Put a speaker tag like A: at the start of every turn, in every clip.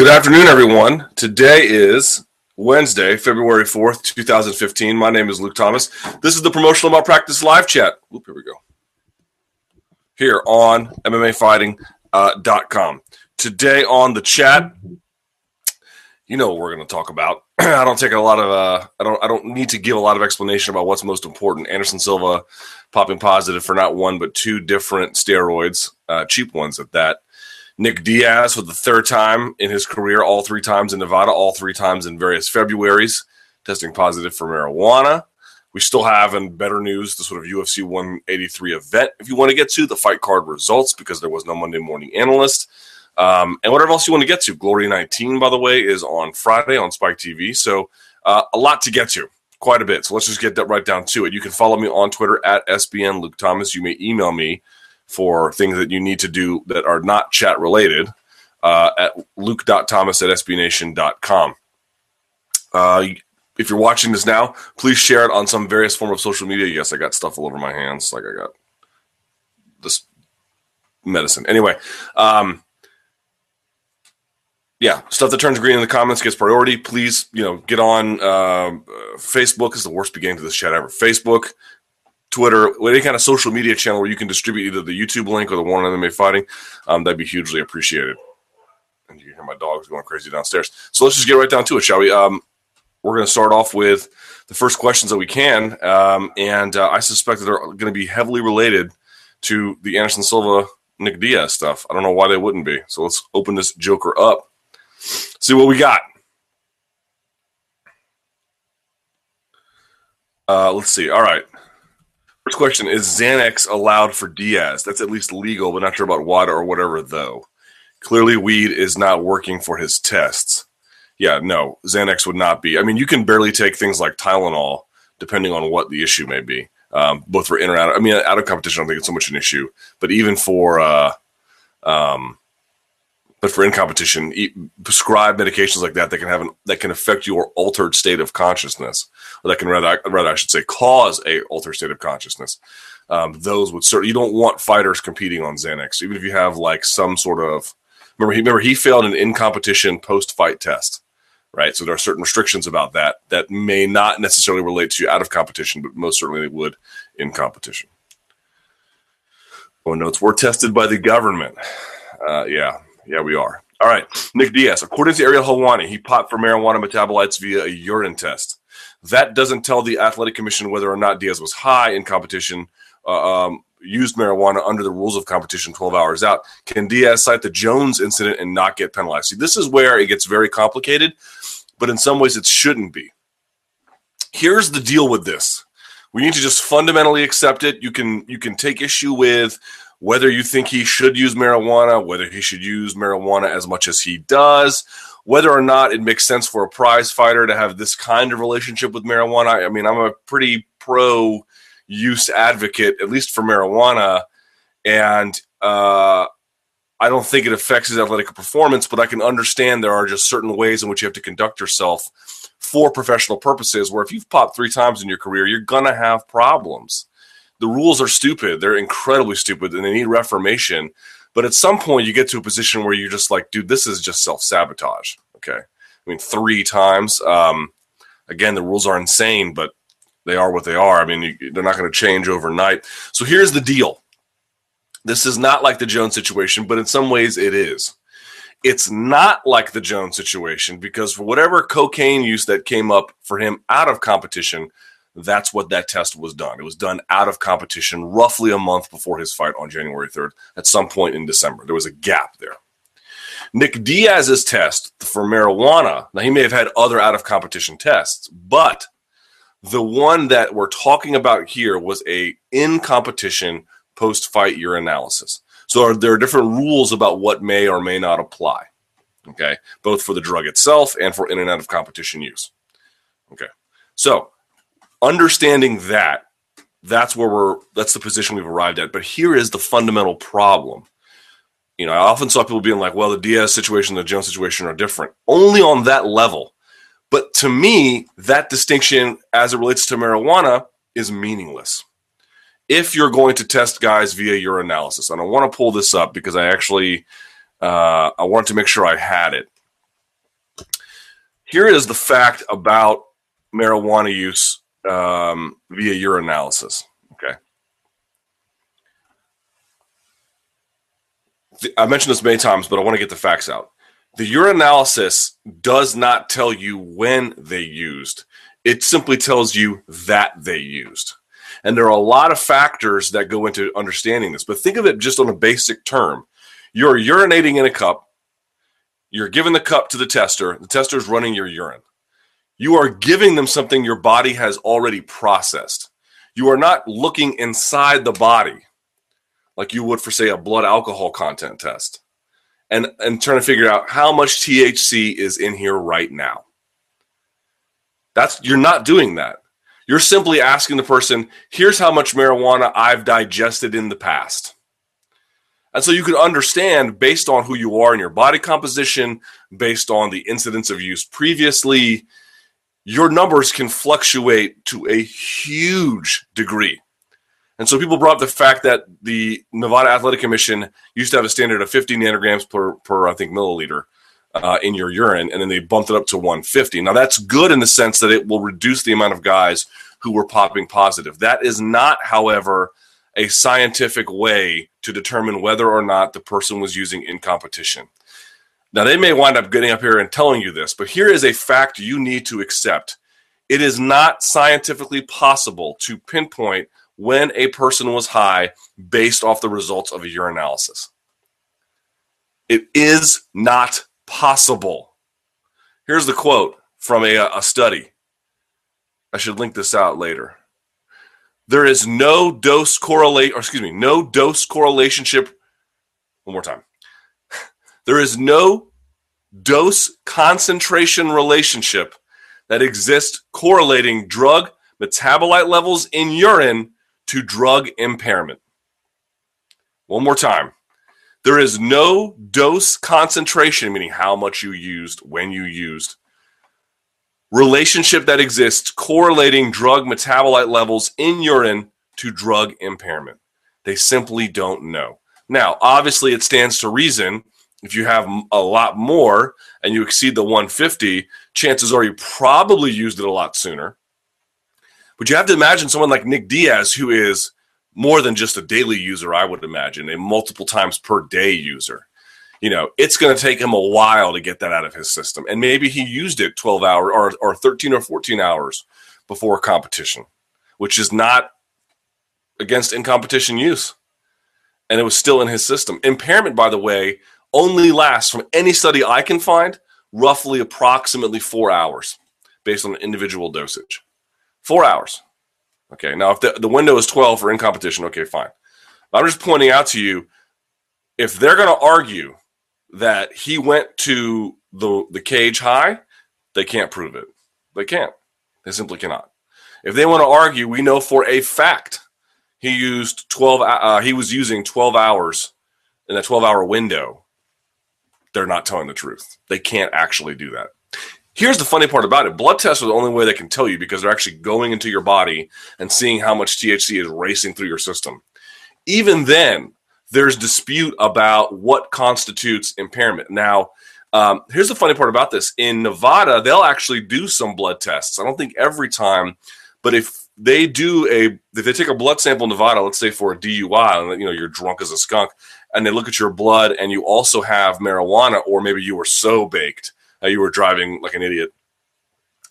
A: Good afternoon, everyone. Today is Wednesday, February 4th, 2015. My name is Luke Thomas. This is the Promotional Malpractice live chat. Oop, here we go. Here on MMAfighting.com. Uh, Today on the chat, you know what we're going to talk about. I don't take a lot of, uh, I don't, I don't need to give a lot of explanation about what's most important. Anderson Silva popping positive for not one but two different steroids, uh, cheap ones at that. Nick Diaz for the third time in his career, all three times in Nevada, all three times in various Februarys, testing positive for marijuana. We still have, in better news, the sort of UFC 183 event, if you want to get to, the fight card results, because there was no Monday morning analyst. Um, and whatever else you want to get to. Glory 19, by the way, is on Friday on Spike TV. So uh, a lot to get to, quite a bit. So let's just get that right down to it. You can follow me on Twitter at SBN Luke Thomas. You may email me for things that you need to do that are not chat related uh, at luke.thomas at sbnation.com. Uh, if you're watching this now, please share it on some various form of social media. Yes, I got stuff all over my hands, like I got this medicine. Anyway, um, yeah, stuff that turns green in the comments gets priority. Please, you know, get on uh, Facebook is the worst beginning to this chat ever. Facebook, Twitter, any kind of social media channel where you can distribute either the YouTube link or the one on MMA fighting, um, that'd be hugely appreciated. And you can hear my dogs going crazy downstairs. So let's just get right down to it, shall we? Um, we're going to start off with the first questions that we can, um, and uh, I suspect that they're going to be heavily related to the Anderson Silva Nick Diaz stuff. I don't know why they wouldn't be. So let's open this Joker up, see what we got. Uh, let's see. All right. First question is Xanax allowed for Diaz? That's at least legal, but not sure about water or whatever, though. Clearly, weed is not working for his tests. Yeah, no, Xanax would not be. I mean, you can barely take things like Tylenol, depending on what the issue may be, um, both for in or out. I mean, out of competition, I don't think it's so much an issue, but even for uh, um, but for in competition, eat, prescribe medications like that that can have an, that can affect your altered state of consciousness, or that can rather rather I should say cause a altered state of consciousness. Um, those would certainly you don't want fighters competing on Xanax, even if you have like some sort of remember he remember he failed an in competition post fight test, right? So there are certain restrictions about that that may not necessarily relate to you out of competition, but most certainly they would in competition. Oh, notes were tested by the government. Uh, yeah, yeah, we are. All right. Nick Diaz. According to Ariel Helwani, he popped for marijuana metabolites via a urine test. That doesn't tell the athletic commission whether or not Diaz was high in competition, uh, um, used marijuana under the rules of competition 12 hours out. Can Diaz cite the Jones incident and not get penalized? See, this is where it gets very complicated, but in some ways it shouldn't be. Here's the deal with this. We need to just fundamentally accept it. You can you can take issue with whether you think he should use marijuana, whether he should use marijuana as much as he does, whether or not it makes sense for a prize fighter to have this kind of relationship with marijuana. I mean, I'm a pretty pro use advocate, at least for marijuana. And uh, I don't think it affects his athletic performance, but I can understand there are just certain ways in which you have to conduct yourself for professional purposes. Where if you've popped three times in your career, you're to have problems the rules are stupid. They're incredibly stupid and they need reformation. But at some point, you get to a position where you're just like, dude, this is just self sabotage. Okay. I mean, three times. Um, again, the rules are insane, but they are what they are. I mean, you, they're not going to change overnight. So here's the deal this is not like the Jones situation, but in some ways it is. It's not like the Jones situation because for whatever cocaine use that came up for him out of competition, that's what that test was done. It was done out of competition roughly a month before his fight on January 3rd, at some point in December. There was a gap there. Nick Diaz's test for marijuana, now he may have had other out of competition tests, but the one that we're talking about here was a in competition post fight urinalysis. So there are different rules about what may or may not apply. Okay, both for the drug itself and for in and out of competition use. Okay, so understanding that that's where we're that's the position we've arrived at. But here is the fundamental problem. You know i often saw people being like well the diaz situation the jones situation are different only on that level. But to me that distinction as it relates to marijuana is meaningless. If you're going to test guys via urinalysis and i want to pull this up because i actually uh, i wanted to make sure i had it. Here is the fact about marijuana use um, via urinalysis. Okay. I mentioned this many times, but I want to get the facts out. The urinalysis does not tell you when they used, it simply tells you that they used. And there are a lot of factors that go into understanding this, but think of it just on a basic term. You're urinating in a cup, you're giving the cup to the tester, the tester is running your urine. You are giving them something your body has already processed. You are not looking inside the body like you would for, say, a blood alcohol content test and, and trying to figure out how much THC is in here right now. That's you're not doing that. You're simply asking the person, here's how much marijuana I've digested in the past. And so you can understand based on who you are and your body composition, based on the incidence of use previously, your numbers can fluctuate to a huge degree. And so people brought up the fact that the Nevada Athletic Commission used to have a standard of 50 nanograms per, per I think, milliliter uh, in your urine, and then they bumped it up to 150. Now, that's good in the sense that it will reduce the amount of guys who were popping positive. That is not, however, a scientific way to determine whether or not the person was using in competition. Now, they may wind up getting up here and telling you this, but here is a fact you need to accept. It is not scientifically possible to pinpoint when a person was high based off the results of a urinalysis. It is not possible. Here's the quote from a, a study. I should link this out later. There is no dose correlate, or excuse me, no dose correlationship. One more time. There is no dose concentration relationship that exists correlating drug metabolite levels in urine to drug impairment. One more time. There is no dose concentration, meaning how much you used, when you used, relationship that exists correlating drug metabolite levels in urine to drug impairment. They simply don't know. Now, obviously, it stands to reason if you have a lot more and you exceed the 150, chances are you probably used it a lot sooner. But you have to imagine someone like Nick Diaz, who is more than just a daily user, I would imagine, a multiple times per day user. You know, it's going to take him a while to get that out of his system. And maybe he used it 12 hours or, or 13 or 14 hours before competition, which is not against in competition use. And it was still in his system. Impairment, by the way, only lasts from any study I can find roughly approximately four hours based on individual dosage. Four hours. Okay. Now, if the, the window is 12 for in competition, okay, fine. I'm just pointing out to you if they're going to argue that he went to the, the cage high, they can't prove it. They can't. They simply cannot. If they want to argue, we know for a fact he used 12, uh, he was using 12 hours in a 12 hour window. They're not telling the truth. They can't actually do that. Here's the funny part about it blood tests are the only way they can tell you because they're actually going into your body and seeing how much THC is racing through your system. Even then, there's dispute about what constitutes impairment. Now, um, here's the funny part about this in Nevada, they'll actually do some blood tests. I don't think every time, but if they do a if they take a blood sample in Nevada, let's say for a DUI, and you know you're drunk as a skunk, and they look at your blood and you also have marijuana, or maybe you were so baked uh, you were driving like an idiot,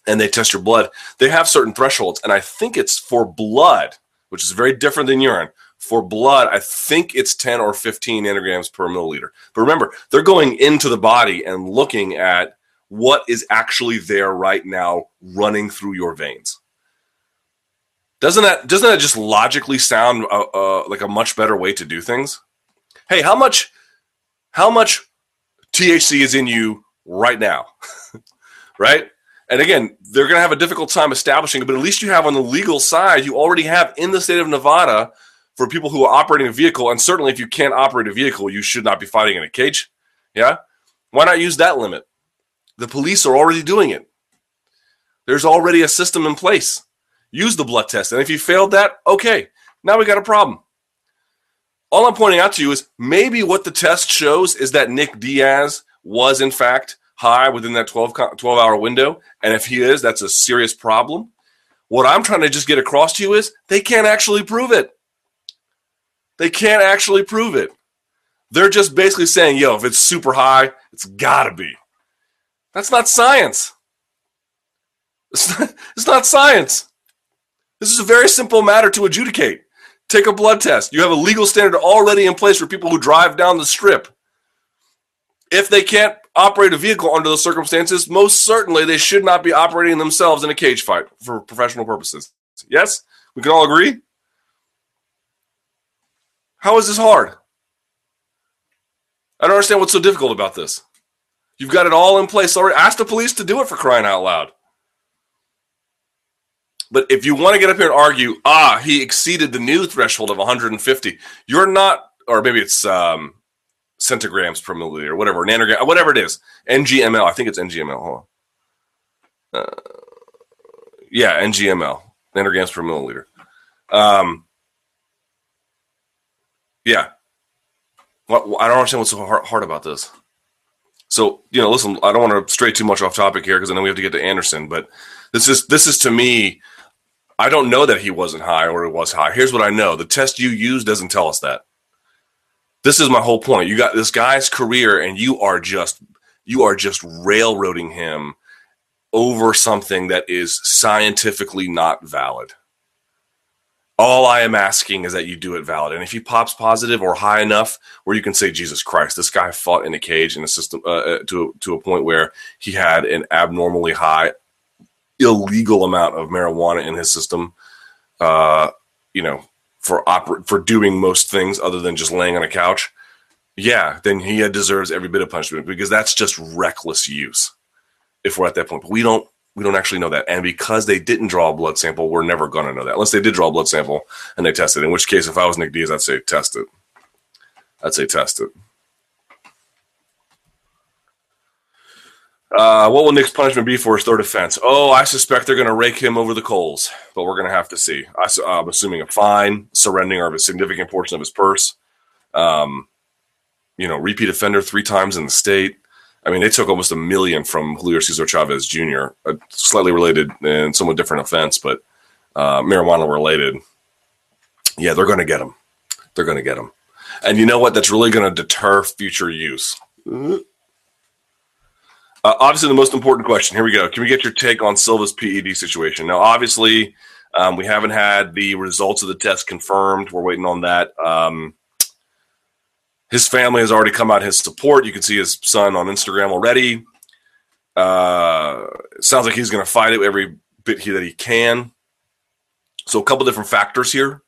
A: and they test your blood. They have certain thresholds, and I think it's for blood, which is very different than urine. For blood, I think it's 10 or 15 nanograms per milliliter. But remember, they're going into the body and looking at what is actually there right now running through your veins. Doesn't that doesn't that just logically sound uh, uh, like a much better way to do things? Hey, how much how much THC is in you right now, right? And again, they're going to have a difficult time establishing it, but at least you have on the legal side, you already have in the state of Nevada for people who are operating a vehicle. And certainly, if you can't operate a vehicle, you should not be fighting in a cage. Yeah. Why not use that limit? The police are already doing it. There's already a system in place. Use the blood test. And if you failed that, okay, now we got a problem. All I'm pointing out to you is maybe what the test shows is that Nick Diaz was, in fact, high within that 12, 12 hour window? And if he is, that's a serious problem. What I'm trying to just get across to you is they can't actually prove it. They can't actually prove it. They're just basically saying, yo, if it's super high, it's gotta be. That's not science. It's not, it's not science. This is a very simple matter to adjudicate. Take a blood test. You have a legal standard already in place for people who drive down the strip. If they can't operate a vehicle under those circumstances, most certainly they should not be operating themselves in a cage fight for professional purposes. Yes? We can all agree? How is this hard? I don't understand what's so difficult about this. You've got it all in place already. Ask the police to do it for crying out loud. But if you want to get up here and argue, ah, he exceeded the new threshold of 150, you're not, or maybe it's um, centigrams per milliliter, whatever, nanogram, whatever it is, NGML. I think it's NGML. Hold on. Uh, yeah, NGML, nanograms per milliliter. Um, yeah. What, I don't understand what's so hard, hard about this. So, you know, listen, I don't want to stray too much off topic here because I know we have to get to Anderson, but this is this is to me I don't know that he wasn't high or it was high. Here's what I know: the test you use doesn't tell us that. This is my whole point. You got this guy's career, and you are just you are just railroading him over something that is scientifically not valid. All I am asking is that you do it valid. And if he pops positive or high enough where you can say, Jesus Christ, this guy fought in a cage in a system uh, uh to, to a point where he had an abnormally high illegal amount of marijuana in his system. Uh, you know, for oper- for doing most things other than just laying on a couch. Yeah, then he deserves every bit of punishment because that's just reckless use. If we're at that point, but we don't we don't actually know that, and because they didn't draw a blood sample, we're never going to know that unless they did draw a blood sample and they tested. In which case, if I was Nick Diaz, I'd say test it. I'd say test it. Uh, what will Nick's punishment be for his third offense? Oh, I suspect they're going to rake him over the coals, but we're going to have to see. I, am assuming a fine, surrendering of a significant portion of his purse. Um, you know, repeat offender three times in the state. I mean, they took almost a million from Julio Cesar Chavez Jr., a slightly related and somewhat different offense, but uh, marijuana related. Yeah, they're going to get him. They're going to get him. And you know what? That's really going to deter future use. Uh, obviously, the most important question. Here we go. Can we get your take on Silva's PED situation? Now, obviously, um, we haven't had the results of the test confirmed. We're waiting on that. Um, his family has already come out his support. You can see his son on Instagram already. Uh, sounds like he's going to fight it every bit he, that he can. So, a couple different factors here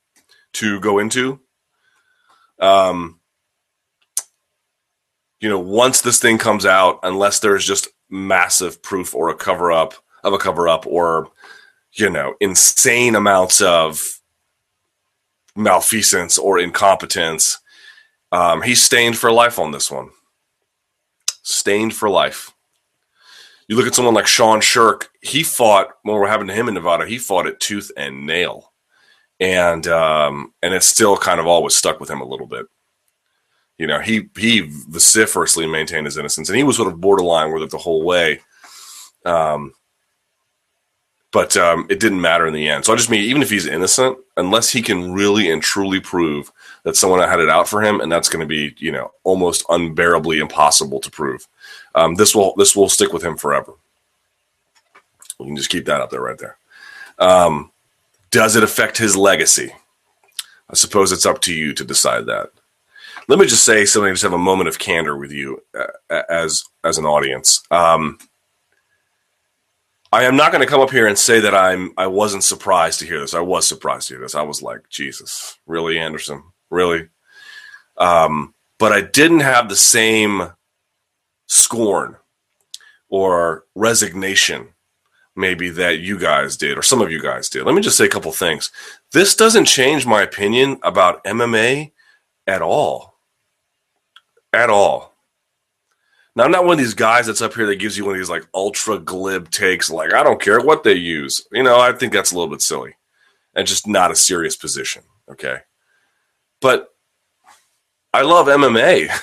A: to go into. Um, you know, once this thing comes out, unless there's just massive proof or a cover up of a cover up or, you know, insane amounts of malfeasance or incompetence, um, he's stained for life on this one. Stained for life. You look at someone like Sean Sherk, he fought when we're having to him in Nevada, he fought it tooth and nail. And um, and it still kind of always stuck with him a little bit. You know, he he vociferously maintained his innocence, and he was sort of borderline with it the whole way. Um, but um, it didn't matter in the end. So I just mean, even if he's innocent, unless he can really and truly prove that someone had it out for him, and that's going to be, you know, almost unbearably impossible to prove. Um, this will this will stick with him forever. We can just keep that up there, right there. Um, does it affect his legacy? I suppose it's up to you to decide that let me just say something. Just have a moment of candor with you uh, as as an audience. Um, I am not going to come up here and say that I'm I wasn't surprised to hear this. I was surprised to hear this. I was like, Jesus, really, Anderson, really. Um, but I didn't have the same scorn or resignation maybe that you guys did or some of you guys did. Let me just say a couple things. This doesn't change my opinion about MMA at all at all. Now, I'm not one of these guys that's up here that gives you one of these like ultra glib takes, like, I don't care what they use. You know, I think that's a little bit silly and just not a serious position. Okay. But I love MMA.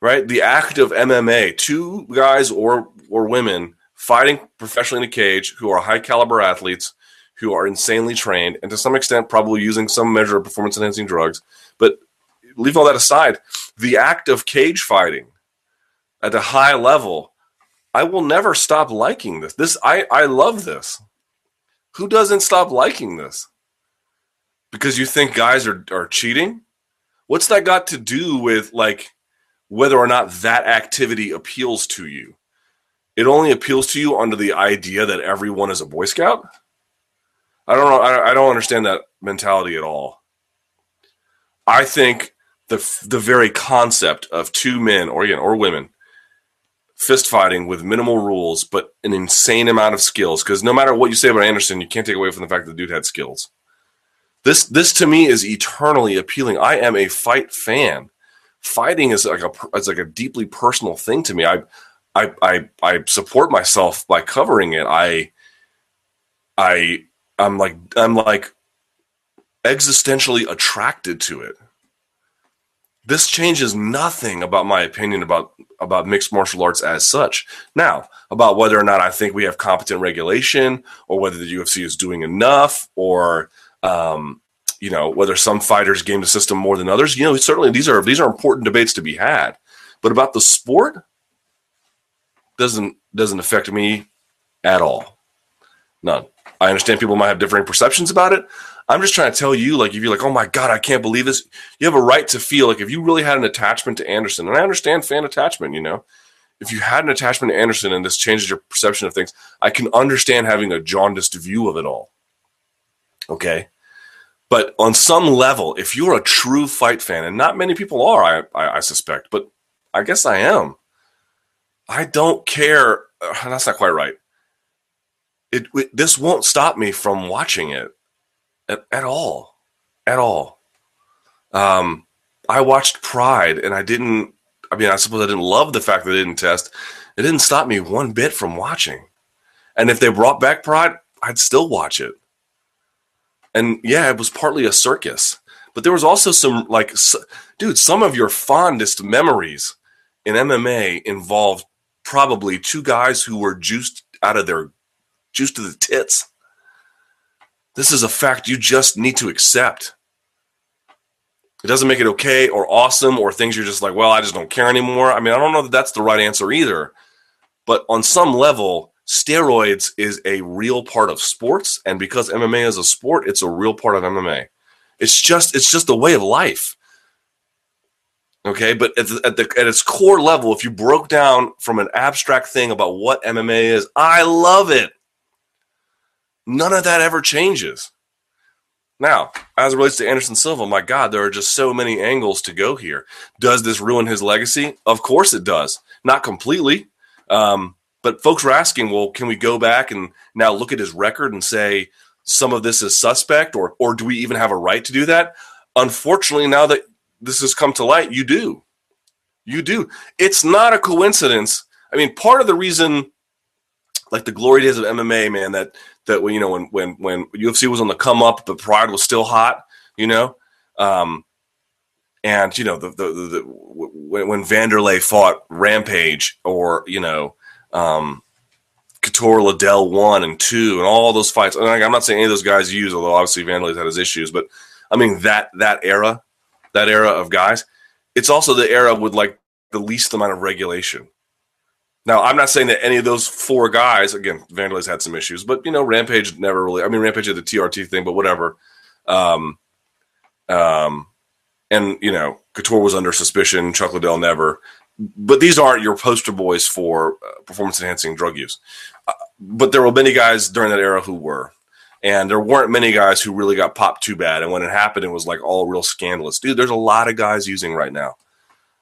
A: right? The act of MMA, two guys or or women fighting professionally in a cage who are high caliber athletes who are insanely trained and to some extent probably using some measure of performance enhancing drugs. But leave all that aside, the act of cage fighting at a high level, I will never stop liking this. This I, I love this. Who doesn't stop liking this? Because you think guys are, are cheating? What's that got to do with like whether or not that activity appeals to you? It only appeals to you under the idea that everyone is a Boy Scout? I don't know. I, I don't understand that mentality at all. I think the the very concept of two men or again or women fist fighting with minimal rules but an insane amount of skills because no matter what you say about Anderson, you can't take away from the fact that the dude had skills. This this to me is eternally appealing. I am a fight fan. Fighting is like a it's like a deeply personal thing to me. I I I, I support myself by covering it. I I I'm like I'm like existentially attracted to it. This changes nothing about my opinion about about mixed martial arts as such. Now, about whether or not I think we have competent regulation, or whether the UFC is doing enough, or um, you know whether some fighters game the system more than others. You know, certainly these are these are important debates to be had. But about the sport, doesn't doesn't affect me at all. None. I understand people might have differing perceptions about it. I'm just trying to tell you, like, if you're like, oh my God, I can't believe this, you have a right to feel like if you really had an attachment to Anderson, and I understand fan attachment, you know, if you had an attachment to Anderson and this changes your perception of things, I can understand having a jaundiced view of it all. Okay. But on some level, if you're a true fight fan, and not many people are, I, I, I suspect, but I guess I am, I don't care. That's not quite right it, it, this won't stop me from watching it at, at all, at all. Um, I watched Pride, and I didn't. I mean, I suppose I didn't love the fact that they didn't test. It didn't stop me one bit from watching. And if they brought back Pride, I'd still watch it. And yeah, it was partly a circus, but there was also some like, dude, some of your fondest memories in MMA involved probably two guys who were juiced out of their juice to the tits. This is a fact you just need to accept. It doesn't make it okay or awesome or things you're just like, well, I just don't care anymore. I mean, I don't know that that's the right answer either. But on some level, steroids is a real part of sports. And because MMA is a sport, it's a real part of MMA. It's just it's just a way of life. Okay, but at, the, at, the, at its core level, if you broke down from an abstract thing about what MMA is, I love it. None of that ever changes. Now, as it relates to Anderson Silva, my God, there are just so many angles to go here. Does this ruin his legacy? Of course it does. Not completely. Um, but folks were asking, well, can we go back and now look at his record and say some of this is suspect, or or do we even have a right to do that? Unfortunately, now that this has come to light, you do. You do. It's not a coincidence. I mean, part of the reason, like the glory days of MMA, man, that that you know when when when UFC was on the come up, but Pride was still hot. You know, um, and you know the the, the, the when, when Vanderlei fought Rampage or you know um, Couture Liddell one and two and all those fights. And I'm not saying any of those guys use, although obviously Vanderlei's had his issues, but I mean that that era, that era of guys. It's also the era with like the least amount of regulation. Now, I'm not saying that any of those four guys, again, Vanderlei's had some issues, but you know, Rampage never really. I mean, Rampage had the TRT thing, but whatever. Um, um, and you know, Couture was under suspicion. Chuck Liddell never. But these aren't your poster boys for uh, performance enhancing drug use. Uh, but there were many guys during that era who were, and there weren't many guys who really got popped too bad. And when it happened, it was like all real scandalous. Dude, there's a lot of guys using right now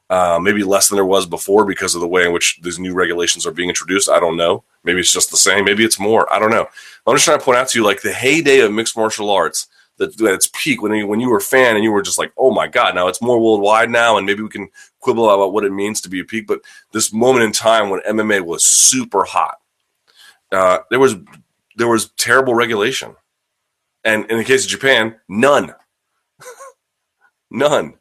A: uh, maybe less than there was before because of the way in which these new regulations are being introduced. I don't know. Maybe it's just the same. Maybe it's more. I don't know. I'm just trying to point out to you, like the heyday of mixed martial arts, that at its peak when you, when you were a fan and you were just like, oh my god, now it's more worldwide now, and maybe we can quibble about what it means to be a peak. But this moment in time when MMA was super hot, uh, there was there was terrible regulation, and in the case of Japan, none, none.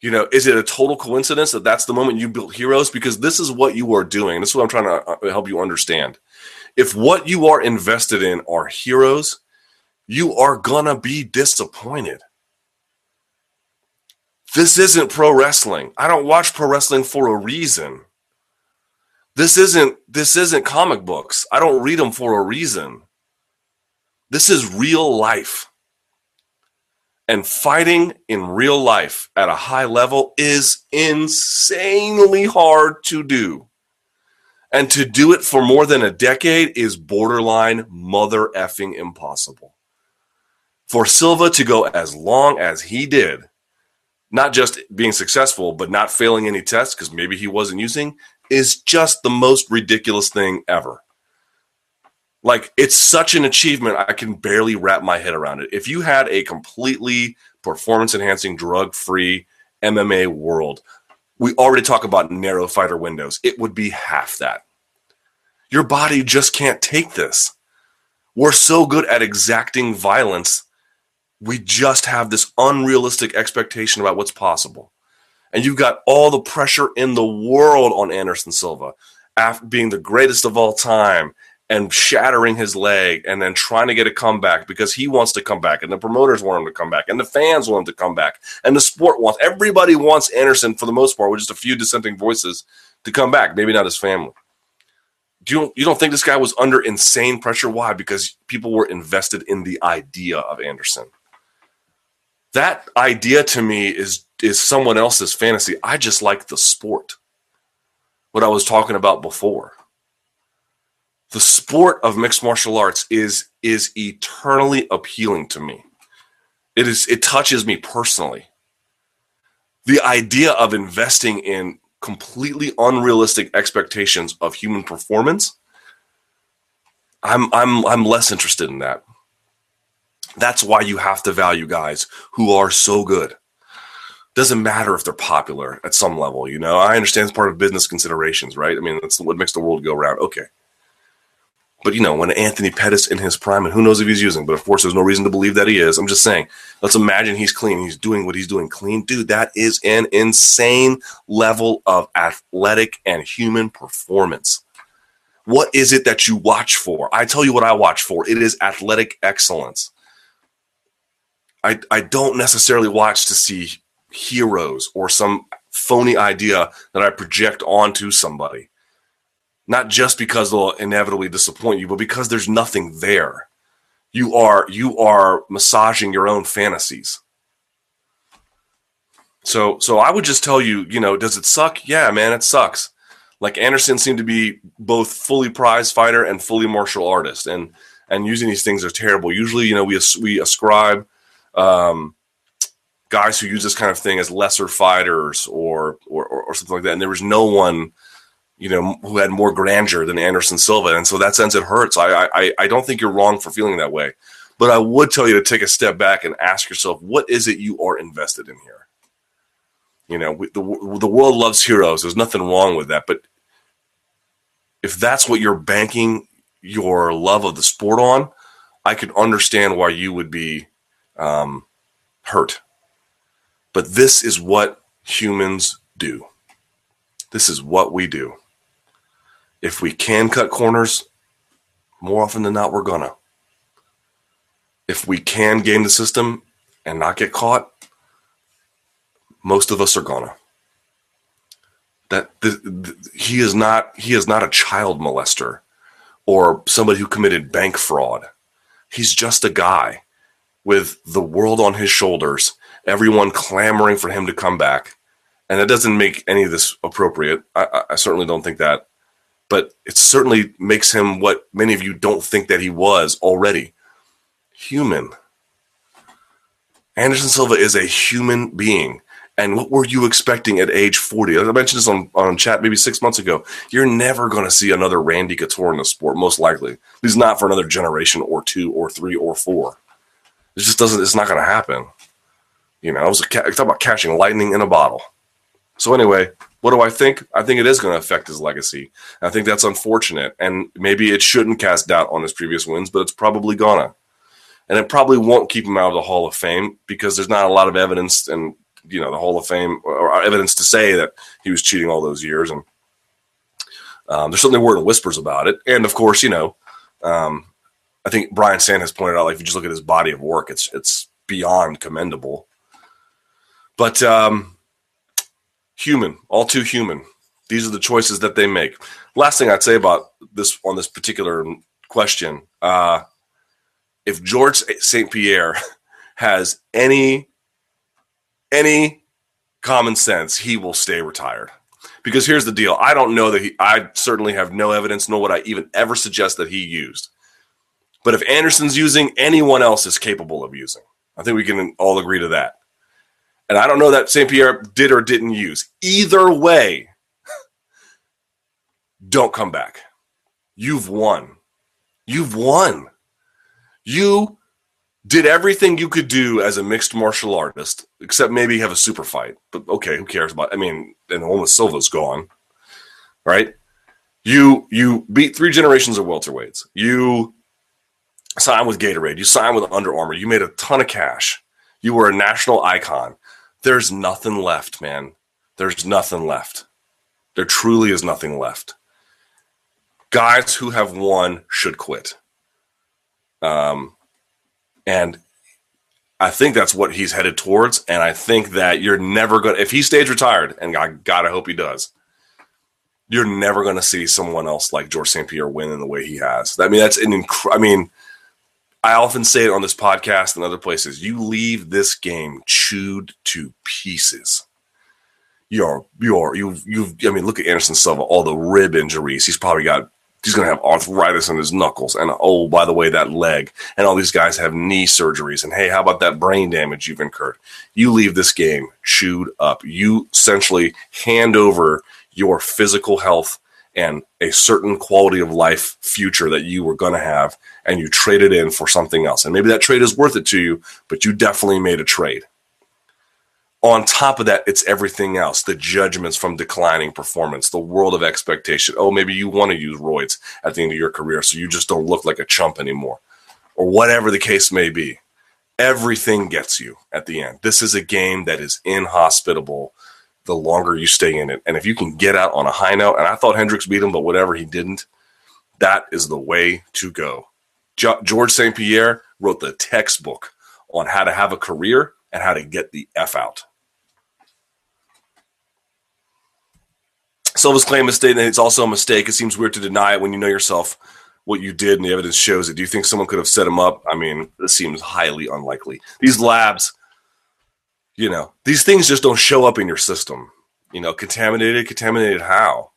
A: You know, is it a total coincidence that that's the moment you built heroes? Because this is what you are doing. This is what I'm trying to uh, help you understand. If what you are invested in are heroes, you are gonna be disappointed. This isn't pro wrestling. I don't watch pro wrestling for a reason. This isn't this isn't comic books. I don't read them for a reason. This is real life. And fighting in real life at a high level is insanely hard to do. And to do it for more than a decade is borderline mother effing impossible. For Silva to go as long as he did, not just being successful, but not failing any tests because maybe he wasn't using, is just the most ridiculous thing ever. Like it's such an achievement, I can barely wrap my head around it. If you had a completely performance enhancing, drug free MMA world, we already talk about narrow fighter windows. It would be half that. Your body just can't take this. We're so good at exacting violence. We just have this unrealistic expectation about what's possible. And you've got all the pressure in the world on Anderson Silva, after being the greatest of all time and shattering his leg and then trying to get a comeback because he wants to come back and the promoters want him to come back and the fans want him to come back and the sport wants everybody wants Anderson for the most part with just a few dissenting voices to come back maybe not his family. Do you you don't think this guy was under insane pressure? Why? Because people were invested in the idea of Anderson. That idea to me is is someone else's fantasy. I just like the sport. What I was talking about before the sport of mixed martial arts is is eternally appealing to me. It is it touches me personally. The idea of investing in completely unrealistic expectations of human performance, I'm I'm I'm less interested in that. That's why you have to value guys who are so good. Doesn't matter if they're popular at some level, you know. I understand it's part of business considerations, right? I mean, that's what makes the world go round. Okay. But you know, when Anthony Pettis in his prime, and who knows if he's using, but of course, there's no reason to believe that he is. I'm just saying, let's imagine he's clean. He's doing what he's doing clean. Dude, that is an insane level of athletic and human performance. What is it that you watch for? I tell you what I watch for. It is athletic excellence. I, I don't necessarily watch to see heroes or some phony idea that I project onto somebody not just because they'll inevitably disappoint you, but because there's nothing there. You are you are massaging your own fantasies. So so I would just tell you, you know, does it suck? Yeah, man, it sucks. Like Anderson seemed to be both fully prize fighter and fully martial artist, and and using these things are terrible. Usually, you know, we we ascribe um, guys who use this kind of thing as lesser fighters or, or or something like that, and there was no one you know, who had more grandeur than Anderson Silva. And so that sense it hurts. I, I, I don't think you're wrong for feeling that way. But I would tell you to take a step back and ask yourself, what is it you are invested in here? You know, the, the world loves heroes. There's nothing wrong with that. But if that's what you're banking your love of the sport on, I could understand why you would be um, hurt. But this is what humans do. This is what we do if we can cut corners, more often than not, we're gonna. If we can game the system and not get caught, most of us are gonna. That the, the, he is not he is not a child molester or somebody who committed bank fraud. He's just a guy with the world on his shoulders, everyone clamoring for him to come back. And that doesn't make any of this appropriate. I, I certainly don't think that but it certainly makes him what many of you don't think that he was already human. Anderson Silva is a human being. And what were you expecting at age 40? I mentioned this on, on chat maybe six months ago. You're never going to see another Randy Couture in the sport, most likely. He's not for another generation or two or three or four. It just doesn't, it's not going to happen. You know, I was talking about catching lightning in a bottle. So, anyway, what do I think? I think it is going to affect his legacy. I think that's unfortunate. And maybe it shouldn't cast doubt on his previous wins, but it's probably gonna. And it probably won't keep him out of the Hall of Fame because there's not a lot of evidence and you know the Hall of Fame or evidence to say that he was cheating all those years, and um, there's certainly word and whispers about it. And of course, you know, um, I think Brian Stann has pointed out, like if you just look at his body of work, it's it's beyond commendable. But um, human, all too human. These are the choices that they make. Last thing I'd say about this on this particular question: uh, if George St. Pierre has any any common sense, he will stay retired. Because here's the deal: I don't know that he. I certainly have no evidence, nor would I even ever suggest that he used. But if Anderson's using, anyone else is capable of using. I think we can all agree to that. And I don't know that St. Pierre did or didn't use. Either way, don't come back. You've won. You've won. You did everything you could do as a mixed martial artist, except maybe have a super fight. But okay, who cares about? I mean, and with Silva's gone, right? You you beat three generations of welterweights. You signed with Gatorade, you signed with Under Armour, you made a ton of cash. You were a national icon. There's nothing left, man. There's nothing left. There truly is nothing left. Guys who have won should quit. Um, and I think that's what he's headed towards. And I think that you're never going to, if he stays retired, and I gotta hope he does, you're never going to see someone else like George St. Pierre win in the way he has. I mean, that's an incredible, I mean, I often say it on this podcast and other places. You leave this game chewed to pieces. You're you're you you. I mean, look at Anderson Silva. All the rib injuries. He's probably got. He's going to have arthritis in his knuckles, and oh, by the way, that leg. And all these guys have knee surgeries. And hey, how about that brain damage you've incurred? You leave this game chewed up. You essentially hand over your physical health and a certain quality of life future that you were going to have and you trade it in for something else. And maybe that trade is worth it to you, but you definitely made a trade. On top of that, it's everything else the judgments from declining performance, the world of expectation. Oh, maybe you want to use roids at the end of your career so you just don't look like a chump anymore, or whatever the case may be. Everything gets you at the end. This is a game that is inhospitable the longer you stay in it. And if you can get out on a high note, and I thought Hendricks beat him, but whatever, he didn't. That is the way to go. George St. Pierre wrote the textbook on how to have a career and how to get the F out. Silva's claim is that it's also a mistake. It seems weird to deny it when you know yourself what you did and the evidence shows it. Do you think someone could have set him up? I mean, this seems highly unlikely. These labs you know, these things just don't show up in your system. You know, contaminated, contaminated how?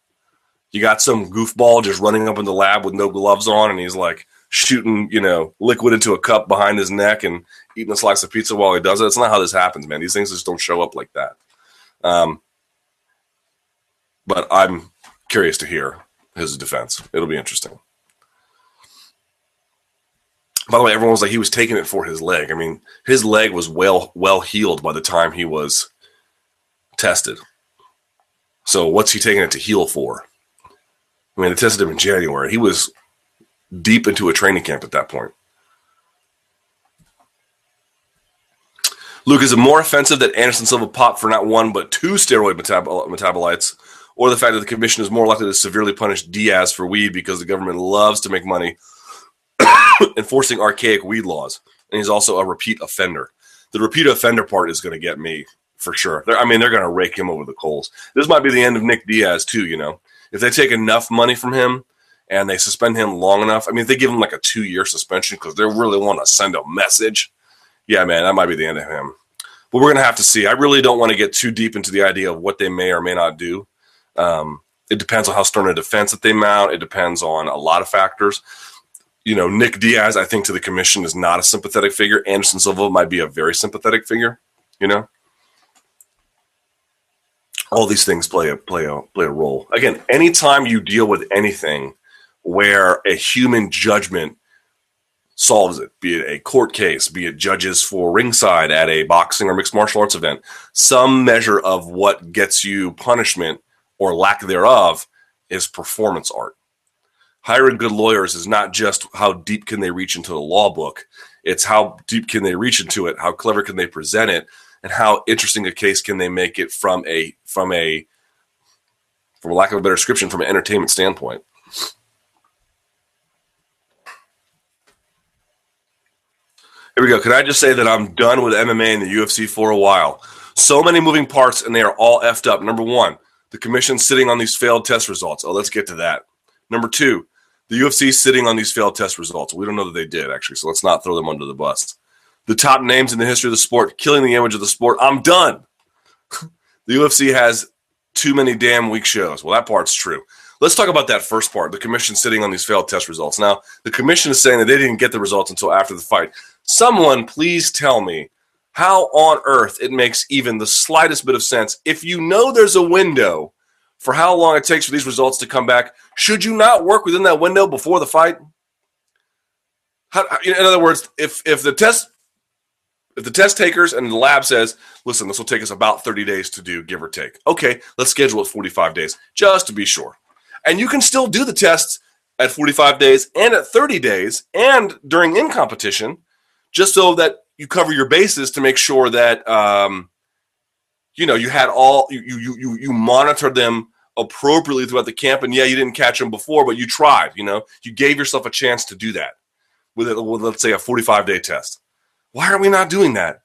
A: You got some goofball just running up in the lab with no gloves on and he's like shooting, you know, liquid into a cup behind his neck and eating a slice of pizza while he does it. It's not how this happens, man. These things just don't show up like that. Um, but I'm curious to hear his defense. It'll be interesting. By the way, everyone was like he was taking it for his leg. I mean, his leg was well well healed by the time he was tested. So what's he taking it to heal for? I mean, they tested him in January. He was deep into a training camp at that point. Luke, is it more offensive that Anderson Silva popped for not one but two steroid metab- metabolites, or the fact that the commission is more likely to severely punish Diaz for weed because the government loves to make money enforcing archaic weed laws, and he's also a repeat offender. The repeat offender part is going to get me for sure. They're, I mean, they're going to rake him over the coals. This might be the end of Nick Diaz too. You know, if they take enough money from him and they suspend him long enough, I mean, if they give him like a two-year suspension because they really want to send a message. Yeah, man, that might be the end of him. But we're going to have to see. I really don't want to get too deep into the idea of what they may or may not do. Um, it depends on how stern a defense that they mount. It depends on a lot of factors you know, Nick Diaz, I think to the commission is not a sympathetic figure. Anderson Silva might be a very sympathetic figure. You know, all these things play a play a play a role. Again, anytime you deal with anything where a human judgment solves it, be it a court case, be it judges for ringside at a boxing or mixed martial arts event, some measure of what gets you punishment or lack thereof is performance art hiring good lawyers is not just how deep can they reach into the law book it's how deep can they reach into it how clever can they present it and how interesting a case can they make it from a from a for lack of a better description from an entertainment standpoint. Here we go. Can I just say that I'm done with MMA and the UFC for a while? So many moving parts, and they are all effed up. Number one, the commission sitting on these failed test results. Oh, let's get to that. Number two, the UFC sitting on these failed test results. We don't know that they did, actually, so let's not throw them under the bus. The top names in the history of the sport killing the image of the sport. I'm done. the UFC has too many damn weak shows. Well, that part's true. Let's talk about that first part the commission sitting on these failed test results. Now, the commission is saying that they didn't get the results until after the fight. Someone please tell me how on earth it makes even the slightest bit of sense if you know there's a window for how long it takes for these results to come back. Should you not work within that window before the fight? How, in other words, if if the test if the test takers and the lab says, listen, this will take us about 30 days to do, give or take. Okay, let's schedule it 45 days just to be sure. And you can still do the tests at 45 days and at 30 days and during in competition, just so that you cover your bases to make sure that um, you know you had all you you you you monitored them appropriately throughout the camp. And yeah, you didn't catch them before, but you tried. You know, you gave yourself a chance to do that with, with let's say a 45 day test. Why are we not doing that?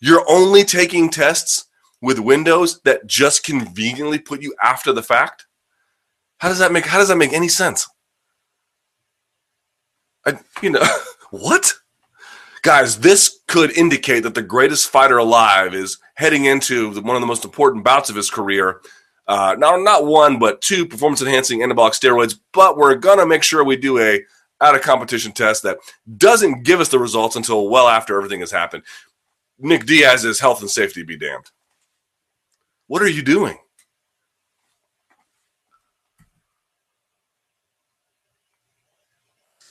A: You're only taking tests with windows that just conveniently put you after the fact. How does that make how does that make any sense? I, you know, what? Guys, this could indicate that the greatest fighter alive is heading into one of the most important bouts of his career. Uh, not, not one, but two performance enhancing anabolic steroids. But we're to make sure we do a out of competition test that doesn't give us the results until well after everything has happened. Nick Diaz's health and safety be damned. What are you doing?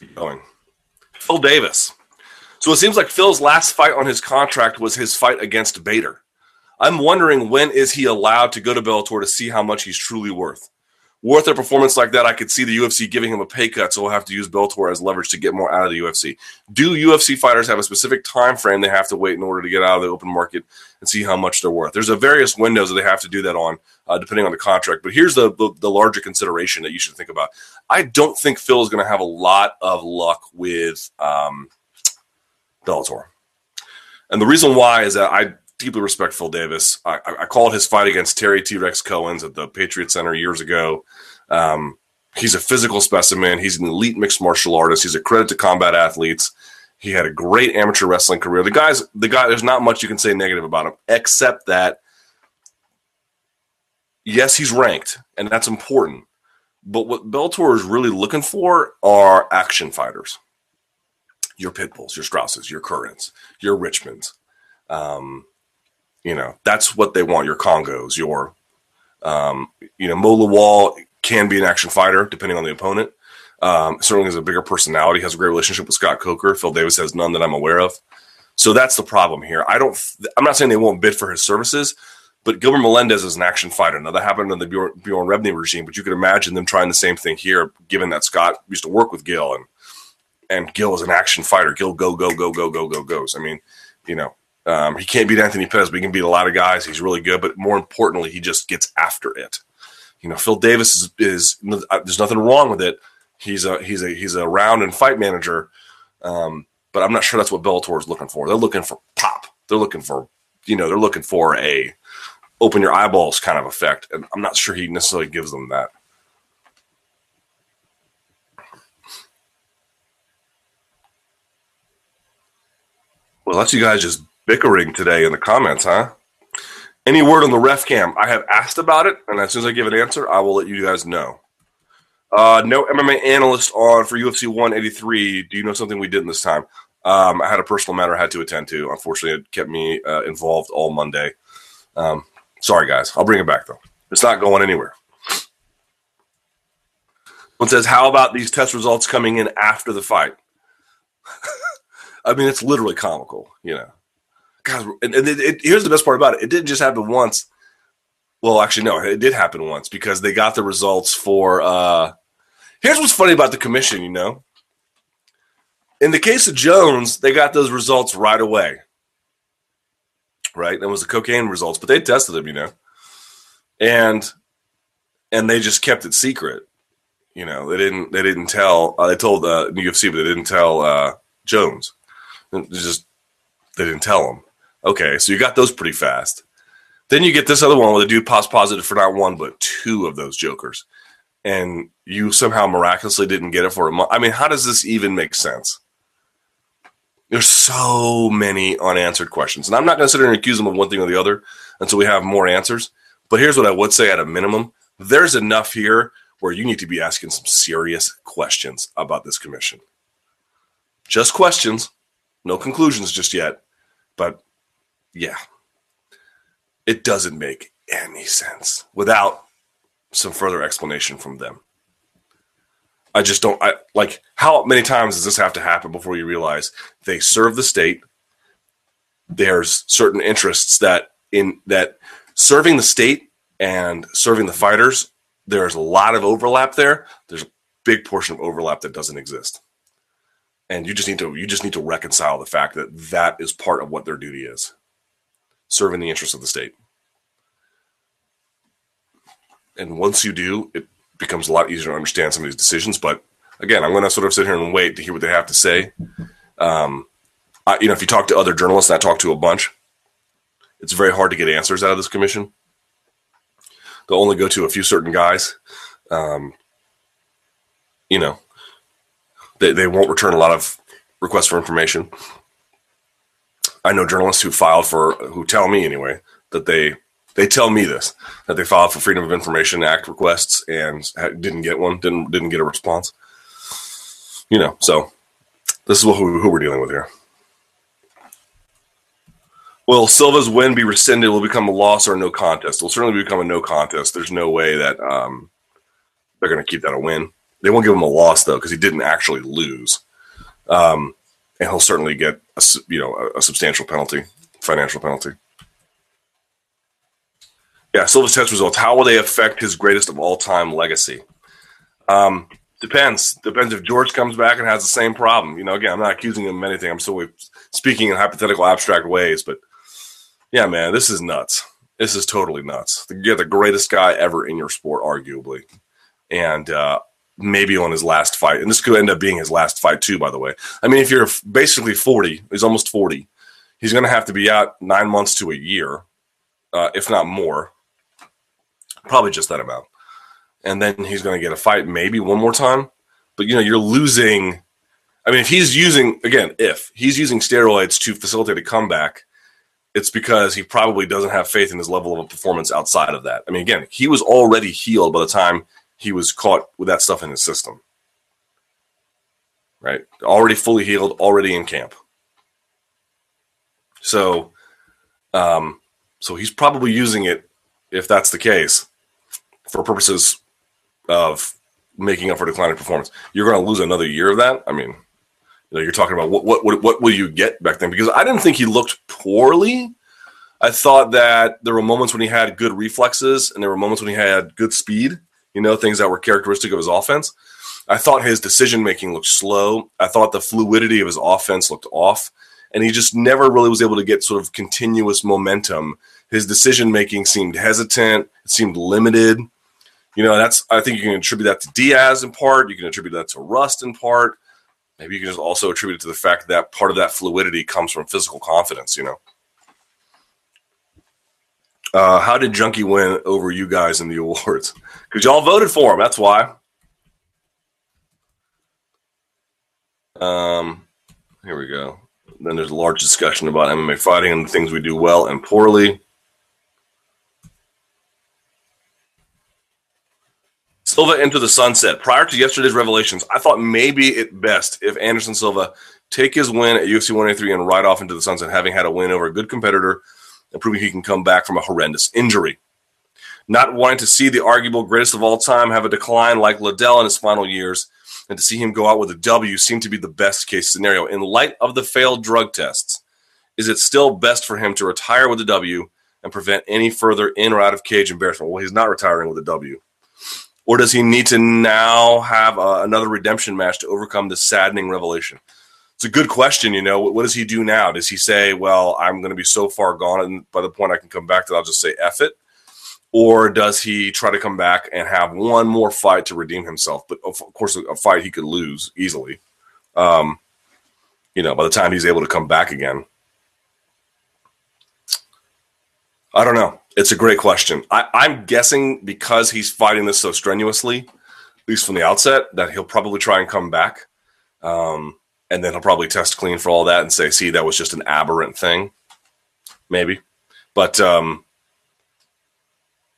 A: Keep going. Phil Davis. So it seems like Phil's last fight on his contract was his fight against Bader. I'm wondering when is he allowed to go to Bellator to see how much he's truly worth worth a performance like that, I could see the UFC giving him a pay cut, so we'll have to use Bellator as leverage to get more out of the UFC. Do UFC fighters have a specific time frame they have to wait in order to get out of the open market and see how much they're worth? There's a various windows that they have to do that on, uh, depending on the contract. But here's the, the, the larger consideration that you should think about. I don't think Phil is going to have a lot of luck with um, Bellator, and the reason why is that I deeply respect Phil Davis. I, I called his fight against Terry T Rex Cohen's at the Patriot Center years ago. Um, he's a physical specimen. He's an elite mixed martial artist. He's a credit to combat athletes. He had a great amateur wrestling career. The guy's the guy. There's not much you can say negative about him, except that yes, he's ranked, and that's important. But what Bellator is really looking for are action fighters. Your Pitbulls, your Strausses, your Currans, your Richmans. Um, you know, that's what they want. Your Kongos, your, um, you know, Mo Lawal can be an action fighter depending on the opponent. Um, certainly has a bigger personality, has a great relationship with Scott Coker. Phil Davis has none that I'm aware of. So that's the problem here. I don't. I'm not saying they won't bid for his services, but Gilbert Melendez is an action fighter. Now that happened in the Bjorn, Bjorn Rebney regime, but you could imagine them trying the same thing here, given that Scott used to work with Gil and and Gil is an action fighter. Gil go go go go go go goes. I mean, you know, um, he can't beat Anthony Pettis, but he can beat a lot of guys. He's really good, but more importantly, he just gets after it. You know, Phil Davis is, is uh, there's nothing wrong with it. He's a he's a he's a round and fight manager, um, but I'm not sure that's what Bellator is looking for. They're looking for pop. They're looking for you know they're looking for a open your eyeballs kind of effect, and I'm not sure he necessarily gives them that. Well, that's you guys just bickering today in the comments, huh? Any word on the ref cam? I have asked about it, and as soon as I give an answer, I will let you guys know. Uh, no MMA analyst on for UFC 183. Do you know something we didn't this time? Um, I had a personal matter I had to attend to. Unfortunately, it kept me uh, involved all Monday. Um, sorry, guys. I'll bring it back, though. It's not going anywhere. One says, How about these test results coming in after the fight? I mean, it's literally comical, you know. God, and, and it, it, here's the best part about it: it didn't just happen once. Well, actually, no, it did happen once because they got the results for. Uh, here's what's funny about the commission, you know. In the case of Jones, they got those results right away. right? That was the cocaine results, but they tested him, you know, and and they just kept it secret. You know, they didn't they didn't tell. Uh, they told uh, UFC, but they didn't tell uh, Jones. Just they didn't tell him. Okay, so you got those pretty fast. Then you get this other one where the dude pops positive for not one but two of those jokers, and you somehow miraculously didn't get it for a month. I mean, how does this even make sense? There's so many unanswered questions, and I'm not going to sit here and accuse them of one thing or the other until we have more answers. But here's what I would say: at a minimum, there's enough here where you need to be asking some serious questions about this commission. Just questions, no conclusions just yet. But yeah, it doesn't make any sense without some further explanation from them. I just don't I like how many times does this have to happen before you realize they serve the state there's certain interests that in that serving the state and serving the fighters there's a lot of overlap there there's a big portion of overlap that doesn't exist and you just need to you just need to reconcile the fact that that is part of what their duty is. Serving the interests of the state. And once you do it becomes a lot easier to understand some of these decisions. But again i'm going to sort of sit here and wait to hear what they have to say. Um, I, you know if you talk to other journalists and i talk to a bunch it's very hard to get answers out of this commission. They'll only go to a few certain guys. Um, you know they, they won't return a lot of requests for information. I know journalists who filed for who tell me anyway that they they tell me this that they filed for Freedom of Information Act requests and didn't get one, didn't didn't get a response. You know, so this is who, who we're dealing with here. Will Silva's win be rescinded? Will become a loss or a no contest? It will certainly become a no contest. There's no way that um, they're going to keep that a win. They won't give him a loss though because he didn't actually lose, um, and he'll certainly get a, you know a, a substantial penalty, financial penalty. Yeah, Silva's test results. How will they affect his greatest of all time legacy? Um, depends. Depends if George comes back and has the same problem. You know, again, I'm not accusing him of anything. I'm still speaking in hypothetical, abstract ways. But yeah, man, this is nuts. This is totally nuts. You're the greatest guy ever in your sport, arguably, and uh, maybe on his last fight. And this could end up being his last fight, too, by the way. I mean, if you're basically 40, he's almost 40, he's going to have to be out nine months to a year, uh, if not more. Probably just that amount. And then he's going to get a fight maybe one more time. But, you know, you're losing. I mean, if he's using, again, if he's using steroids to facilitate a comeback, it's because he probably doesn't have faith in his level of performance outside of that. I mean, again, he was already healed by the time he was caught with that stuff in his system. Right? Already fully healed, already in camp. So, um, so he's probably using it, if that's the case, for purposes of making up for declining performance. You're going to lose another year of that. I mean, you know, you're talking about what what what, what will you get back then? Because I didn't think he looked poorly. I thought that there were moments when he had good reflexes, and there were moments when he had good speed you know, things that were characteristic of his offense. I thought his decision making looked slow. I thought the fluidity of his offense looked off, and he just never really was able to get sort of continuous momentum. His decision making seemed hesitant, it seemed limited. You know, that's I think you can attribute that to Diaz in part. You can attribute that to Rust in part. Maybe you can just also attribute it to the fact that part of that fluidity comes from physical confidence. You know. Uh, how did Junkie win over you guys in the awards? Because y'all voted for him. That's why. Um, here we go. Then there's a large discussion about MMA fighting and the things we do well and poorly. Silva into the sunset. Prior to yesterday's revelations, I thought maybe it best if Anderson Silva take his win at UFC 183 and ride off into the sunset, having had a win over a good competitor and proving he can come back from a horrendous injury. Not wanting to see the arguable greatest of all time have a decline like Liddell in his final years, and to see him go out with a W seemed to be the best case scenario. In light of the failed drug tests, is it still best for him to retire with a W and prevent any further in or out of cage embarrassment? Well, he's not retiring with a W. Or does he need to now have uh, another redemption match to overcome this saddening revelation? It's a good question. You know, what does he do now? Does he say, "Well, I'm going to be so far gone, and by the point I can come back, that I'll just say F it," or does he try to come back and have one more fight to redeem himself? But of course, a fight he could lose easily. Um, you know, by the time he's able to come back again. I don't know. It's a great question. I, I'm guessing because he's fighting this so strenuously, at least from the outset, that he'll probably try and come back. Um, and then he'll probably test clean for all that and say, see, that was just an aberrant thing. Maybe. But um,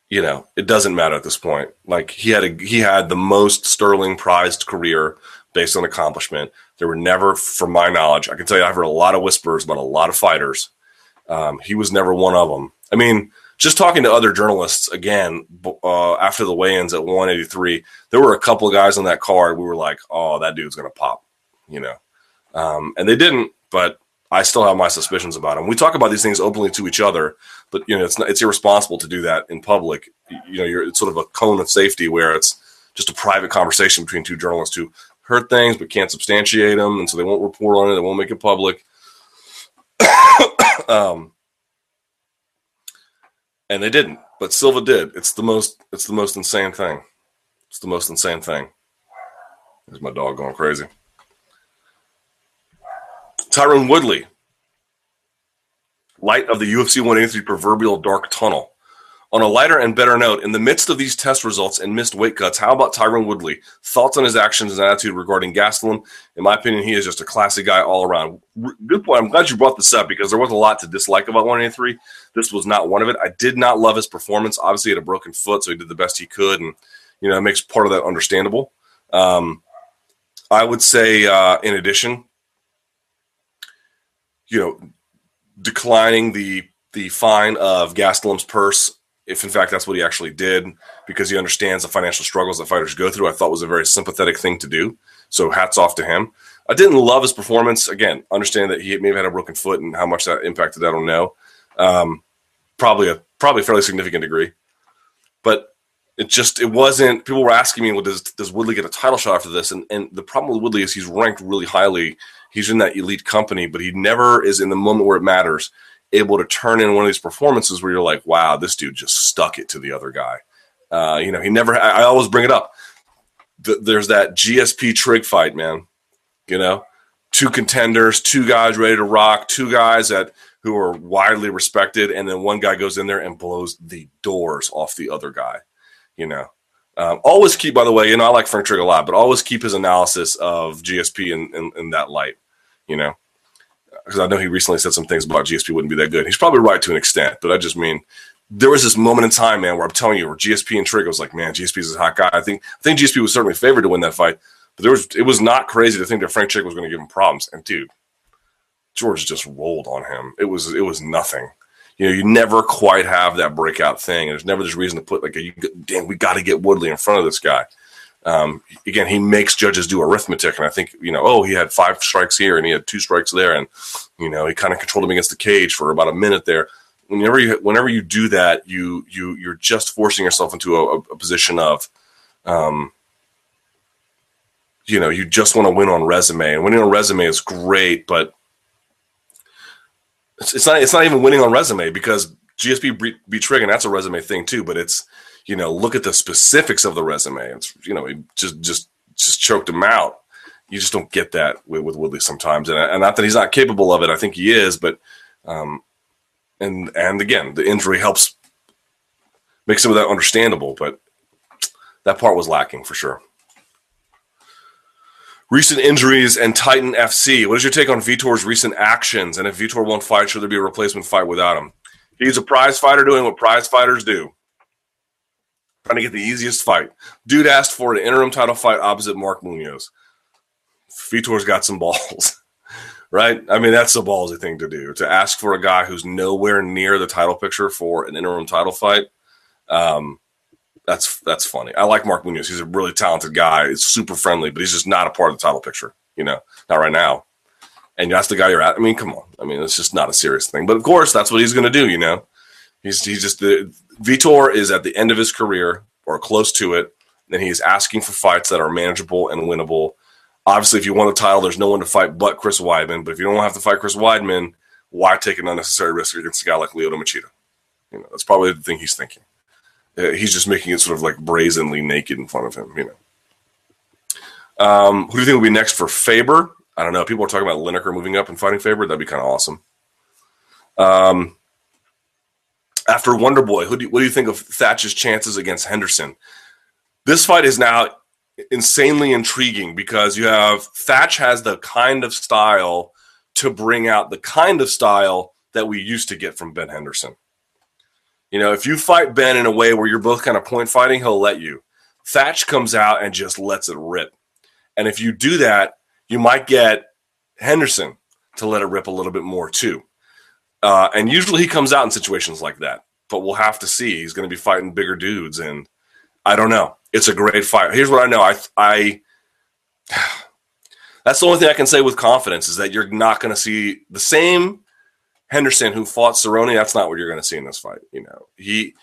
A: you know, it doesn't matter at this point. Like he had a he had the most sterling prized career based on accomplishment. There were never, from my knowledge, I can tell you I've heard a lot of whispers about a lot of fighters. Um, he was never one of them. I mean, just talking to other journalists again uh, after the weigh-ins at 183, there were a couple of guys on that card. We were like, "Oh, that dude's gonna pop," you know, um, and they didn't. But I still have my suspicions about him. We talk about these things openly to each other, but you know, it's not, it's irresponsible to do that in public. You know, you're it's sort of a cone of safety where it's just a private conversation between two journalists who heard things but can't substantiate them, and so they won't report on it. They won't make it public. um, and they didn't, but Silva did. It's the most. It's the most insane thing. It's the most insane thing. There's my dog going crazy. Tyron Woodley, light of the UFC 183 proverbial dark tunnel. On a lighter and better note, in the midst of these test results and missed weight cuts, how about Tyron Woodley? Thoughts on his actions and attitude regarding Gastelum? In my opinion, he is just a classy guy all around. Good point. I'm glad you brought this up because there was a lot to dislike about 183. This was not one of it. I did not love his performance. Obviously, he had a broken foot, so he did the best he could, and you know it makes part of that understandable. Um, I would say, uh, in addition, you know, declining the the fine of Gastelum's purse, if in fact that's what he actually did, because he understands the financial struggles that fighters go through, I thought was a very sympathetic thing to do. So hats off to him. I didn't love his performance. Again, understand that he may have had a broken foot and how much that impacted, I don't know. Um, probably a probably a fairly significant degree. But it just it wasn't people were asking me, well, does does Woodley get a title shot after this? And and the problem with Woodley is he's ranked really highly he's in that elite company, but he never is in the moment where it matters able to turn in one of these performances where you're like, wow, this dude just stuck it to the other guy. Uh, you know, he never, I, I always bring it up. Th- there's that GSP Trigg fight, man. You know, two contenders, two guys ready to rock, two guys that who are widely respected, and then one guy goes in there and blows the doors off the other guy. You know, um, always keep, by the way, you know, I like Frank Trigg a lot, but always keep his analysis of GSP in, in, in that light you know, because I know he recently said some things about GSP wouldn't be that good. He's probably right to an extent, but I just mean there was this moment in time, man, where I'm telling you, where GSP and Trigg was like, man, GSP is a hot guy. I think I think GSP was certainly favored to win that fight, but there was it was not crazy to think that Frank Trigg was going to give him problems. And dude, George just rolled on him. It was it was nothing. You know, you never quite have that breakout thing. And there's never this reason to put like, you, damn, we got to get Woodley in front of this guy. Um, again, he makes judges do arithmetic, and I think you know, oh, he had five strikes here and he had two strikes there, and you know, he kind of controlled him against the cage for about a minute there. Whenever you whenever you do that, you you you're just forcing yourself into a, a position of, um, you know, you just want to win on resume, and winning on resume is great, but it's, it's not it's not even winning on resume because GSP Trigg, and that's a resume thing too, but it's you know, look at the specifics of the resume. It's you know, he just just just choked him out. You just don't get that with, with Woodley sometimes, and, and not that he's not capable of it. I think he is, but um, and and again, the injury helps make some of that understandable, but that part was lacking for sure. Recent injuries and Titan FC. What is your take on Vitor's recent actions? And if Vitor won't fight, should there be a replacement fight without him? He's a prize fighter doing what prize fighters do trying to get the easiest fight. Dude asked for an interim title fight opposite Mark Munoz. Vitor's got some balls, right? I mean, that's a ballsy thing to do to ask for a guy who's nowhere near the title picture for an interim title fight. Um, that's that's funny. I like Mark Munoz. He's a really talented guy. He's super friendly, but he's just not a part of the title picture. You know, not right now. And that's the guy you're at. I mean, come on. I mean, it's just not a serious thing. But of course, that's what he's going to do. You know, he's he's just the Vitor is at the end of his career or close to it, and he's asking for fights that are manageable and winnable. Obviously, if you want the title, there's no one to fight but Chris Weidman. But if you don't have to fight Chris Weidman, why take an unnecessary risk against a guy like Lyoto Machida? You know, that's probably the thing he's thinking. Uh, he's just making it sort of like brazenly naked in front of him, you know. Um, who do you think will be next for Faber? I don't know. People are talking about Lineker moving up and fighting Faber. That'd be kind of awesome. Um, after Wonder Boy, who do you, what do you think of Thatch's chances against Henderson? This fight is now insanely intriguing because you have Thatch has the kind of style to bring out the kind of style that we used to get from Ben Henderson. You know, if you fight Ben in a way where you're both kind of point fighting, he'll let you. Thatch comes out and just lets it rip. And if you do that, you might get Henderson to let it rip a little bit more too. Uh, and usually he comes out in situations like that, but we'll have to see. He's going to be fighting bigger dudes, and I don't know. It's a great fight. Here's what I know. I, I that's the only thing I can say with confidence is that you're not going to see the same Henderson who fought Cerrone. That's not what you're going to see in this fight. You know, he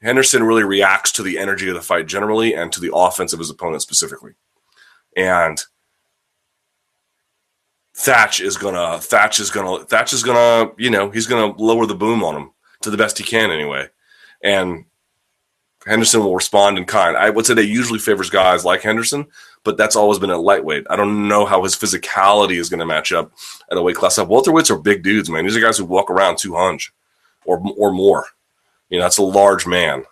A: Henderson really reacts to the energy of the fight generally and to the offense of his opponent specifically, and Thatch is gonna Thatch is gonna Thatch is gonna you know he's gonna lower the boom on him to the best he can anyway, and Henderson will respond in kind. I would say that usually favors guys like Henderson, but that's always been at lightweight. I don't know how his physicality is going to match up at a weight class up. Welterweights are big dudes, man. These are guys who walk around 200 or or more. You know, that's a large man.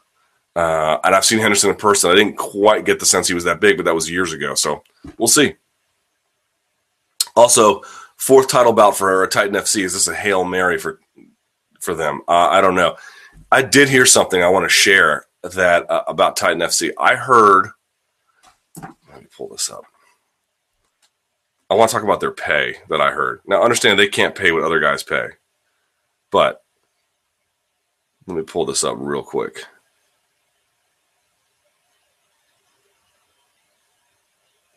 A: Uh, and I've seen Henderson in person. I didn't quite get the sense he was that big, but that was years ago. So we'll see. Also, fourth title bout for Titan FC. Is this a hail mary for for them? Uh, I don't know. I did hear something I want to share that uh, about Titan FC. I heard. Pull this up. I want to talk about their pay that I heard. Now, understand they can't pay what other guys pay, but let me pull this up real quick.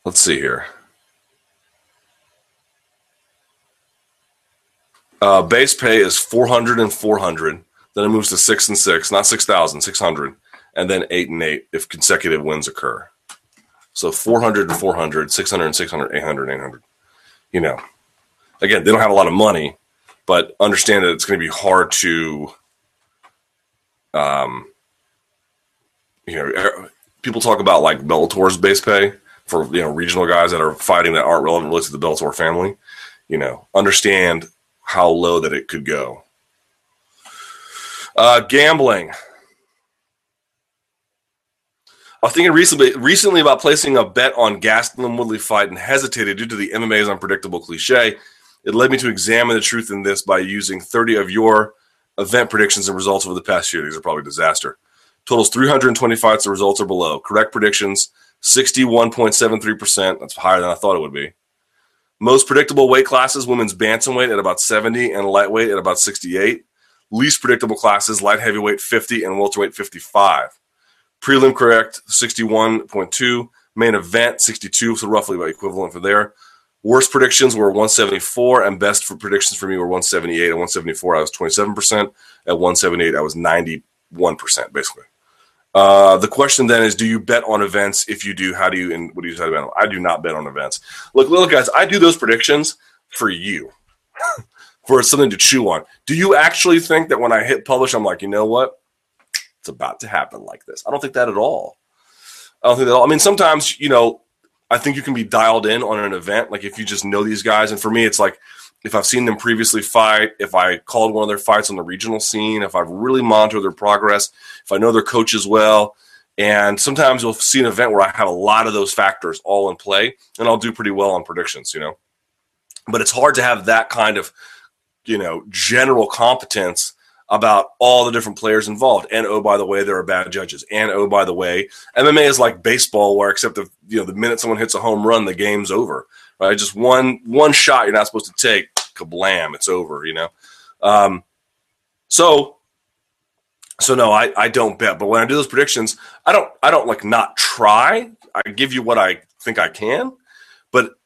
A: Let's see here. Uh, base pay is 400 and 400. Then it moves to six and six, not 6,000, 600. And then eight and eight if consecutive wins occur. So 400 and 400, 600 and 600, 800, 800. You know, again, they don't have a lot of money, but understand that it's going to be hard to, um, you know, er, people talk about like Bellator's base pay for, you know, regional guys that are fighting that aren't relevant really to the Bellator family. You know, understand how low that it could go. Uh, gambling. I was thinking recently, recently about placing a bet on Gastelum Woodley fight and hesitated due to the MMA's unpredictable cliche. It led me to examine the truth in this by using 30 of your event predictions and results over the past year. These are probably disaster. Totals 320 fights. The results are below. Correct predictions 61.73%. That's higher than I thought it would be. Most predictable weight classes, women's bantamweight at about 70 and lightweight at about 68. Least predictable classes, light heavyweight 50 and welterweight 55. Prelim correct 61.2. Main event 62, so roughly about equivalent for there. Worst predictions were 174, and best for predictions for me were 178. At 174, I was 27%. At 178, I was 91%, basically. Uh, the question then is, do you bet on events? If you do, how do you and what do you decide about? I do not bet on events. Look, look, guys, I do those predictions for you, for something to chew on. Do you actually think that when I hit publish, I'm like, you know what? It's about to happen like this. I don't think that at all. I don't think that. All. I mean, sometimes you know, I think you can be dialed in on an event. Like if you just know these guys, and for me, it's like if I've seen them previously fight, if I called one of their fights on the regional scene, if I've really monitored their progress, if I know their coaches well, and sometimes you'll see an event where I have a lot of those factors all in play, and I'll do pretty well on predictions, you know. But it's hard to have that kind of, you know, general competence about all the different players involved. And oh, by the way, there are bad judges. And oh, by the way, MMA is like baseball, where except the you know the minute someone hits a home run, the game's over right? Just one one shot you're not supposed to take, kablam, it's over, you know. Um, so so no, I, I don't bet. But when I do those predictions, I don't I don't like not try. I give you what I think I can, but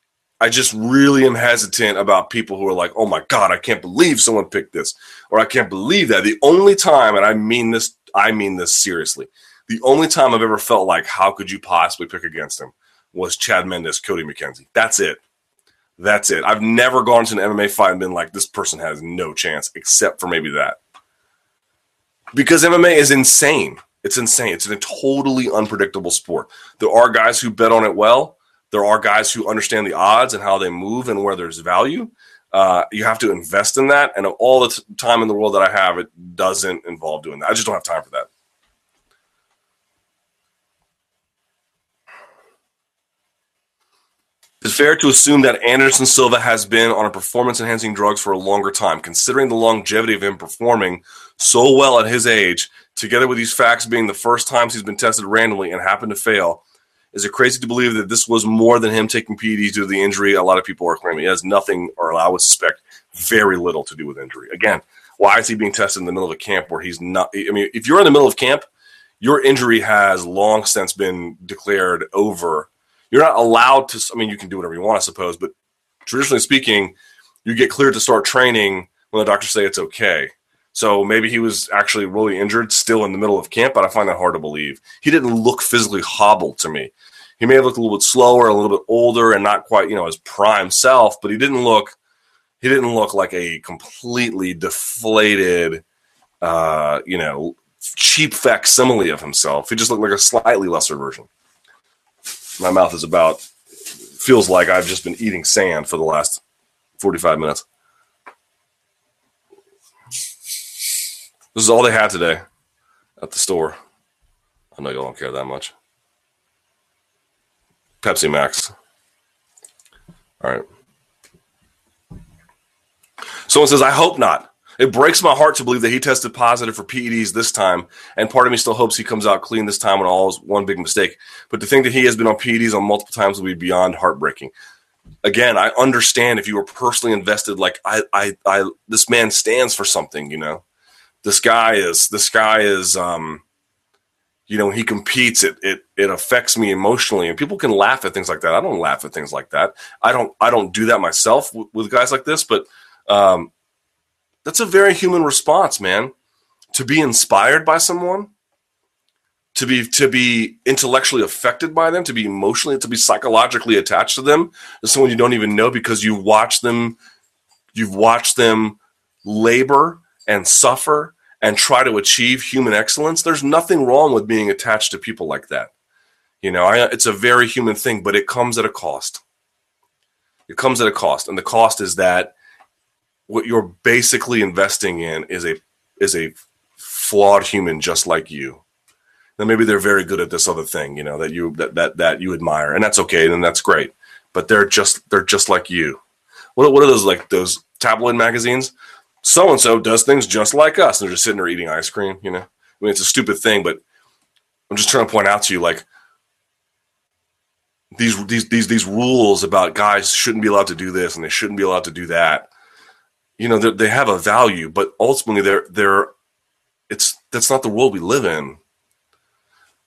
A: I just really am hesitant about people who are like, oh my God, I can't believe someone picked this, or I can't believe that. The only time, and I mean this, I mean this seriously, the only time I've ever felt like, how could you possibly pick against him was Chad Mendes, Cody McKenzie. That's it. That's it. I've never gone to an MMA fight and been like, this person has no chance, except for maybe that. Because MMA is insane. It's insane. It's a totally unpredictable sport. There are guys who bet on it well. There are guys who understand the odds and how they move and where there's value. Uh, you have to invest in that. And all the t- time in the world that I have, it doesn't involve doing that. I just don't have time for that. It's fair to assume that Anderson Silva has been on a performance enhancing drugs for a longer time, considering the longevity of him performing so well at his age, together with these facts being the first times he's been tested randomly and happened to fail. Is it crazy to believe that this was more than him taking PEDs due to the injury? A lot of people are claiming it has nothing, or I would suspect very little to do with injury. Again, why is he being tested in the middle of a camp where he's not? I mean, if you're in the middle of camp, your injury has long since been declared over you're not allowed to. I mean, you can do whatever you want, I suppose, but traditionally speaking, you get cleared to start training when the doctors say it's okay. So maybe he was actually really injured still in the middle of camp, but I find that hard to believe. He didn't look physically hobbled to me. He may have looked a little bit slower, a little bit older, and not quite, you know, his prime self, but he didn't look he didn't look like a completely deflated uh, you know, cheap facsimile of himself. He just looked like a slightly lesser version my mouth is about feels like I've just been eating sand for the last 45 minutes. This is all they had today at the store. I know y'all don't care that much. Pepsi Max. All right. Someone says, I hope not. It breaks my heart to believe that he tested positive for PEDs this time, and part of me still hopes he comes out clean this time when all is one big mistake. But to think that he has been on PEDs on multiple times will be beyond heartbreaking. Again, I understand if you were personally invested, like I, I, I, this man stands for something. You know, this guy is, this guy is, um, you know, he competes, it it it affects me emotionally, and people can laugh at things like that. I don't laugh at things like that. I don't I don't do that myself with, with guys like this, but um, that's a very human response, man. To be inspired by someone, to be to be intellectually affected by them, to be emotionally, to be psychologically attached to them, is someone you don't even know because you watch them, you've watched them labor and suffer and try to achieve human excellence. There's nothing wrong with being attached to people like that. You know, I, it's a very human thing, but it comes at a cost. It comes at a cost, and the cost is that what you're basically investing in is a is a flawed human just like you. Then maybe they're very good at this other thing, you know, that you that that that you admire, and that's okay, and that's great. But they're just they're just like you. What what are those like those tabloid magazines? So and so does things just like us. And they're just sitting there eating ice cream, you know. I mean, it's a stupid thing, but I'm just trying to point out to you, like these these these these rules about guys shouldn't be allowed to do this and they shouldn't be allowed to do that you know they have a value but ultimately they're they're it's that's not the world we live in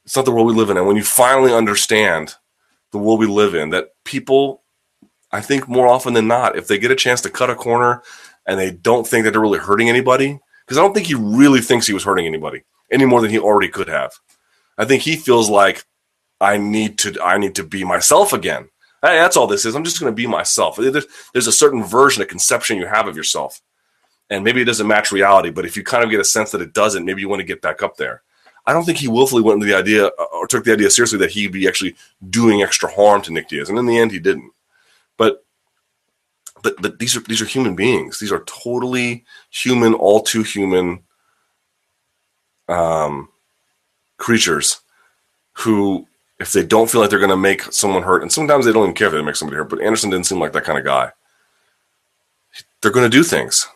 A: it's not the world we live in and when you finally understand the world we live in that people i think more often than not if they get a chance to cut a corner and they don't think that they're really hurting anybody because i don't think he really thinks he was hurting anybody any more than he already could have i think he feels like i need to i need to be myself again Hey, that's all this is. I'm just going to be myself. There's, there's a certain version, a conception you have of yourself. And maybe it doesn't match reality, but if you kind of get a sense that it doesn't, maybe you want to get back up there. I don't think he willfully went into the idea or took the idea seriously that he'd be actually doing extra harm to Nick Diaz. And in the end, he didn't. But but these are these are human beings. These are totally human, all too human um, creatures who if they don't feel like they're going to make someone hurt, and sometimes they don't even care if they make somebody hurt, but Anderson didn't seem like that kind of guy. They're going to do things.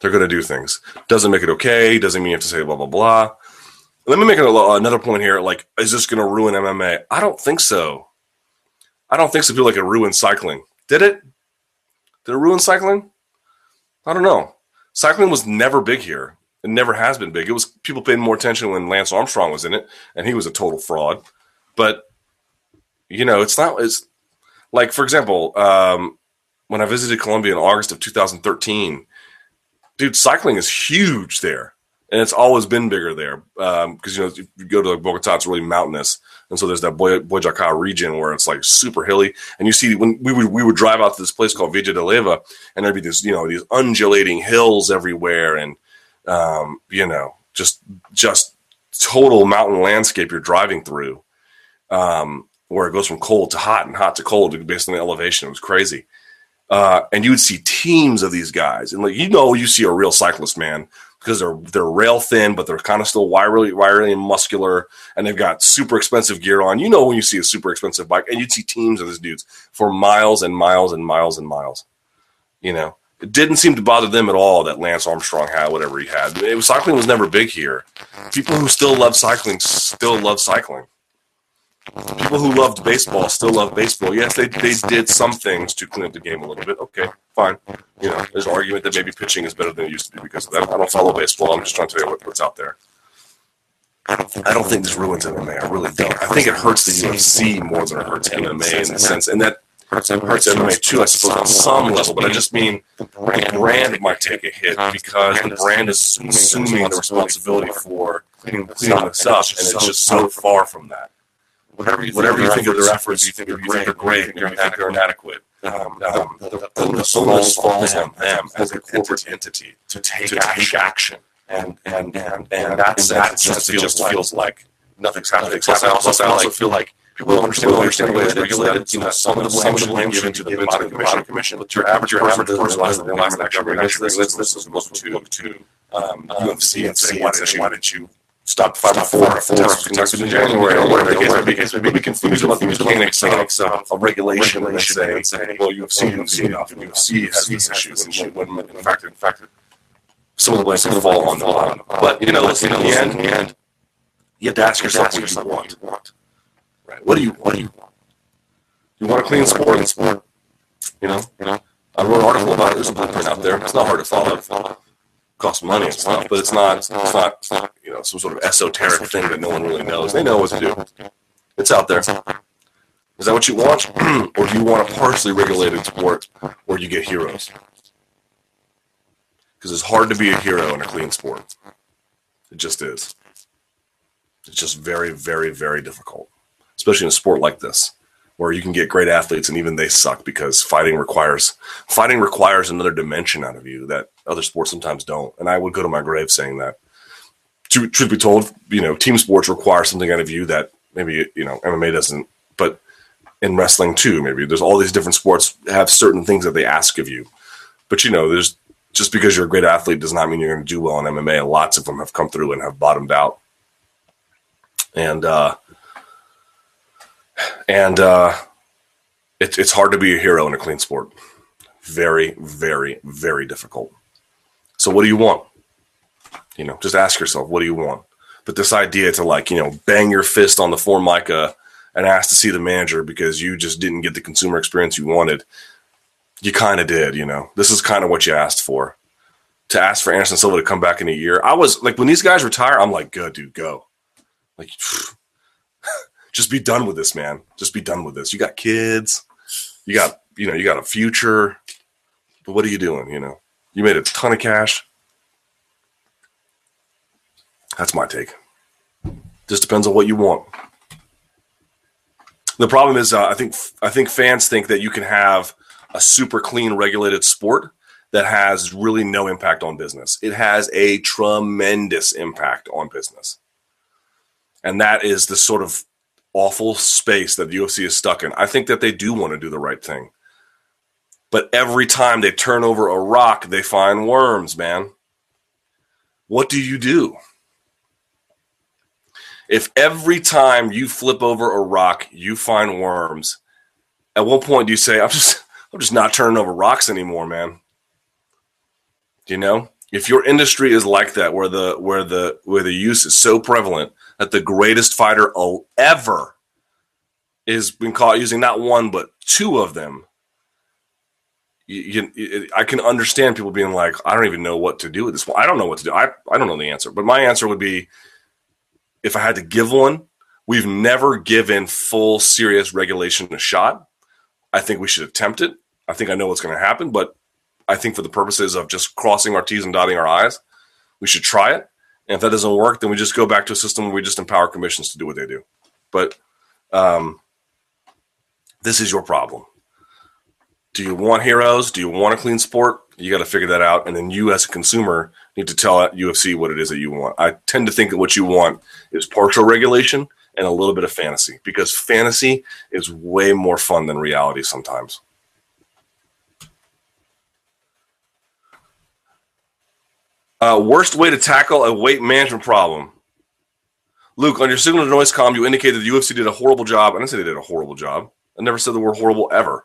A: They're going to do things. Doesn't make it okay. Doesn't mean you have to say blah, blah, blah. Let me make another point here. Like, is this going to ruin MMA? I don't think so. I don't think so. Feel like it ruined cycling. Did it? Did it ruin cycling? I don't know. Cycling was never big here. It never has been big. It was people paying more attention when Lance Armstrong was in it, and he was a total fraud. But you know, it's not it's like for example, um, when I visited Colombia in August of 2013, dude, cycling is huge there. And it's always been bigger there because um, you know if you go to Bogota, it's really mountainous, and so there's that Boy- Boyacá region where it's like super hilly, and you see when we would we would drive out to this place called Villa de Leyva, and there'd be this you know these undulating hills everywhere, and um, you know just just total mountain landscape you're driving through, um, where it goes from cold to hot and hot to cold based on the elevation. It was crazy. Uh, and you would see teams of these guys, and like you know, you see a real cyclist man because they're they're rail thin, but they're kind of still wiry, wiry and muscular, and they've got super expensive gear on. You know when you see a super expensive bike, and you'd see teams of these dudes for miles and miles and miles and miles. You know, it didn't seem to bother them at all that Lance Armstrong had whatever he had. It was cycling was never big here. People who still love cycling still love cycling people who loved baseball still love baseball. Yes, they, they did some things to clean up the game a little bit. Okay, fine. You know, there's an argument that maybe pitching is better than it used to be because of that. I don't follow baseball. I'm just trying to tell you what, what's out there. I don't think this ruins MMA. I really don't. I think it hurts the UFC more than it hurts MMA in the sense, and that hurts, hurts MMA too, I suppose, on some level. But I just mean the brand might take a hit because the brand is assuming the responsibility for cleaning this up, and it's just so far from that whatever you whatever you think of their efforts, you think they're great, are great, you think they're inadequate. Um, um, the, the, the onus falls on them as a corporate entity to take, to take action, and and and and that's that just feels, just feels like nothing's happening. Plus, I also, I also feel like people don't understand, don't understand the way it's regulated. You know, some of the blame should be given to the Body Commission, commission. But your average your average person last the last actually this this this is look to to um, UFC and say why didn't you stop five four four Kentucky in January or whatever the case may be. It's maybe confused about the mechanics of a regulation and say, say, well, UFC didn't see enough, and UFC has these issues, and in fact, in fact, some of the blame can fall on the line. But you know, in the end, in the end, you have to ask yourself what you want. What do you do you want? You want a clean sport, and sport. You know. I wrote an article about it. There's a blueprint out there. It's not hard to follow costs money and stuff, but it's not, it's not, you know, some sort of esoteric thing that no one really knows. They know what to do. It's out there. Is that what you want? or do you want a partially regulated sport where you get heroes? Because it's hard to be a hero in a clean sport. It just is. It's just very, very, very difficult, especially in a sport like this where you can get great athletes and even they suck because fighting requires fighting requires another dimension out of you that other sports sometimes don't. And I would go to my grave saying that. Truth be told, you know, team sports require something out of you that maybe you know MMA doesn't. But in wrestling too, maybe there's all these different sports have certain things that they ask of you. But you know, there's just because you're a great athlete does not mean you're going to do well in MMA. Lots of them have come through and have bottomed out. And uh, and uh, it's hard to be a hero in a clean sport. Very, very, very difficult. So, what do you want? You know, just ask yourself, what do you want? But this idea to like, you know, bang your fist on the formica and ask to see the manager because you just didn't get the consumer experience you wanted, you kind of did. You know, this is kind of what you asked for. To ask for Anderson Silva to come back in a year, I was like, when these guys retire, I'm like, good, dude, go. Like, just be done with this, man. Just be done with this. You got kids, you got you know you got a future, but what are you doing? You know, you made a ton of cash. That's my take. Just depends on what you want. The problem is, uh, I think I think fans think that you can have a super clean, regulated sport that has really no impact on business. It has a tremendous impact on business, and that is the sort of awful space that the UFC is stuck in. I think that they do want to do the right thing. But every time they turn over a rock, they find worms, man. What do you do? If every time you flip over a rock, you find worms, at what point do you say, I'm just I'm just not turning over rocks anymore, man? You know? If your industry is like that, where the where the where the use is so prevalent that the greatest fighter ever is been caught using not one but two of them. You, you, I can understand people being like, I don't even know what to do with this. I don't know what to do. I, I don't know the answer, but my answer would be, if I had to give one, we've never given full serious regulation a shot. I think we should attempt it. I think I know what's going to happen, but I think for the purposes of just crossing our T's and dotting our I's, we should try it And if that doesn't work, then we just go back to a system where we just empower commissions to do what they do. But um, this is your problem. Do you want heroes? Do you want a clean sport? You got to figure that out. And then you, as a consumer, need to tell UFC what it is that you want. I tend to think that what you want is partial regulation and a little bit of fantasy because fantasy is way more fun than reality sometimes. Uh, worst way to tackle a weight management problem. Luke, on your signal to noise column, you indicated the UFC did a horrible job. I didn't say they did a horrible job. I never said the word horrible ever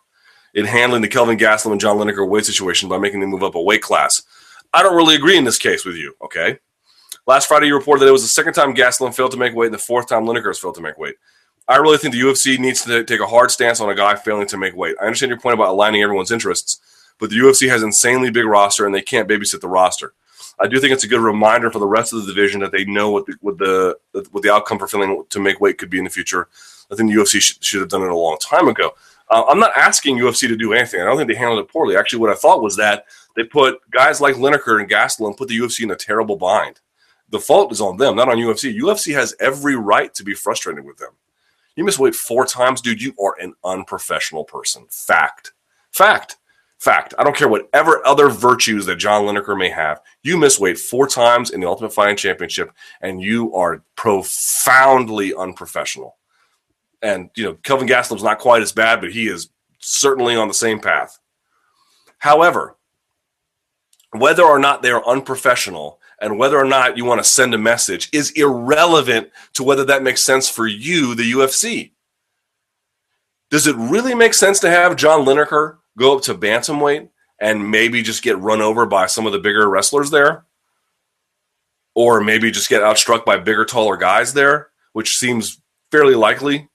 A: in handling the Kelvin Gastelum and John Lineker weight situation by making them move up a weight class. I don't really agree in this case with you, okay? Last Friday, you reported that it was the second time Gastelum failed to make weight and the fourth time Lineker has failed to make weight. I really think the UFC needs to take a hard stance on a guy failing to make weight. I understand your point about aligning everyone's interests, but the UFC has an insanely big roster and they can't babysit the roster. I do think it's a good reminder for the rest of the division that they know what the what the, what the outcome for failing to make weight could be in the future. I think the UFC should, should have done it a long time ago. Uh, I'm not asking UFC to do anything. I don't think they handled it poorly. Actually, what I thought was that they put guys like Lineker and Gastelum put the UFC in a terrible bind. The fault is on them, not on UFC. UFC has every right to be frustrated with them. You miss weight four times, dude. You are an unprofessional person. Fact. Fact. Fact. I don't care whatever other virtues that John Lineker may have. You miss weight four times in the Ultimate Fighting Championship, and you are profoundly unprofessional. And you know, Kelvin Gastelum's not quite as bad, but he is certainly on the same path. However, whether or not they are unprofessional and whether or not you want to send a message is irrelevant to whether that makes sense for you, the UFC. Does it really make sense to have John Lineker go up to bantamweight and maybe just get run over by some of the bigger wrestlers there? Or maybe just get outstruck by bigger, taller guys there, which seems fairly likely?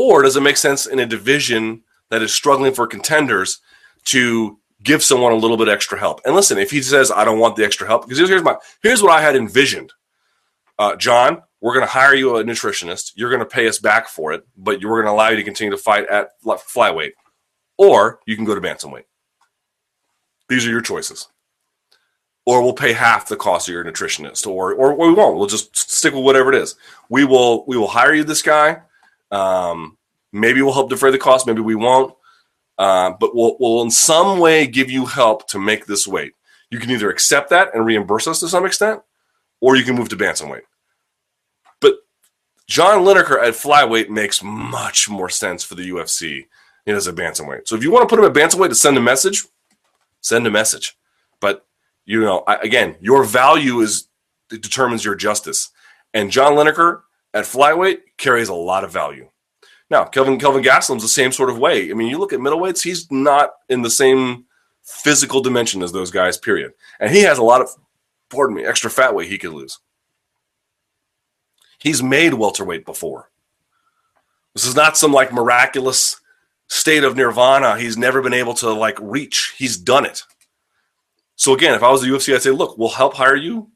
A: Or does it make sense in a division that is struggling for contenders to give someone a little bit extra help? And listen, if he says, I don't want the extra help, because here's, my here's what I had envisioned. Uh, John, we're going to hire you a nutritionist. You're going to pay us back for it, but we're going to allow you to continue to fight at flyweight. Or you can go to bantamweight. These are your choices. Or we'll pay half the cost of your nutritionist, or, or, or we won't. We'll just stick with whatever it is. We will we will hire you this guy um, maybe we'll help defray the cost, maybe we won't. Uh, but we'll, we'll in some way give you help to make this weight. You can either accept that and reimburse us to some extent, or you can move to bantamweight. But John Lineker at flyweight makes much more sense for the UFC than as a bantamweight. So if you want to put him at bantamweight to send a message, send a message. But you know, I, again, your value is determines your justice. And John Lineker at flyweight carries a lot of value. Now, Kelvin Kelvin Gastelum's the same sort of way. I mean, you look at middleweights; he's not in the same physical dimension as those guys. Period. And he has a lot of, pardon me, extra fat weight he could lose. He's made welterweight before. This is not some like miraculous state of nirvana he's never been able to like reach. He's done it. So again, if I was the UFC, I'd say, look, we'll help hire you.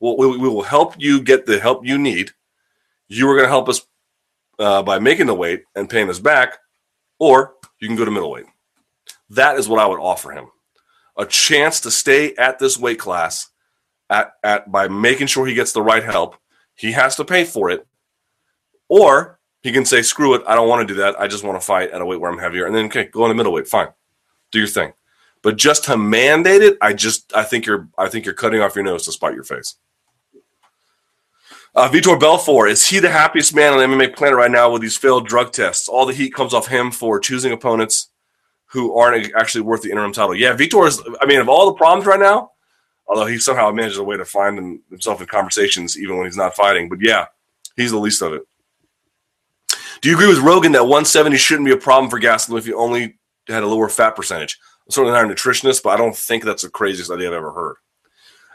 A: We'll, we, we will help you get the help you need you were going to help us uh, by making the weight and paying us back, or you can go to middleweight. That is what I would offer him a chance to stay at this weight class at, at by making sure he gets the right help. He has to pay for it, or he can say, "Screw it, I don't want to do that. I just want to fight at a weight where I'm heavier." And then, okay, go into middleweight. Fine, do your thing. But just to mandate it, I just I think you're I think you're cutting off your nose to spite your face. Uh, Vitor Belfort, is he the happiest man on the MMA planet right now with these failed drug tests? All the heat comes off him for choosing opponents who aren't actually worth the interim title. Yeah, Vitor is, I mean, of all the problems right now, although he somehow manages a way to find himself in conversations even when he's not fighting, but yeah, he's the least of it. Do you agree with Rogan that 170 shouldn't be a problem for Gastelum if you only had a lower fat percentage? I'm certainly not a nutritionist, but I don't think that's the craziest idea I've ever heard.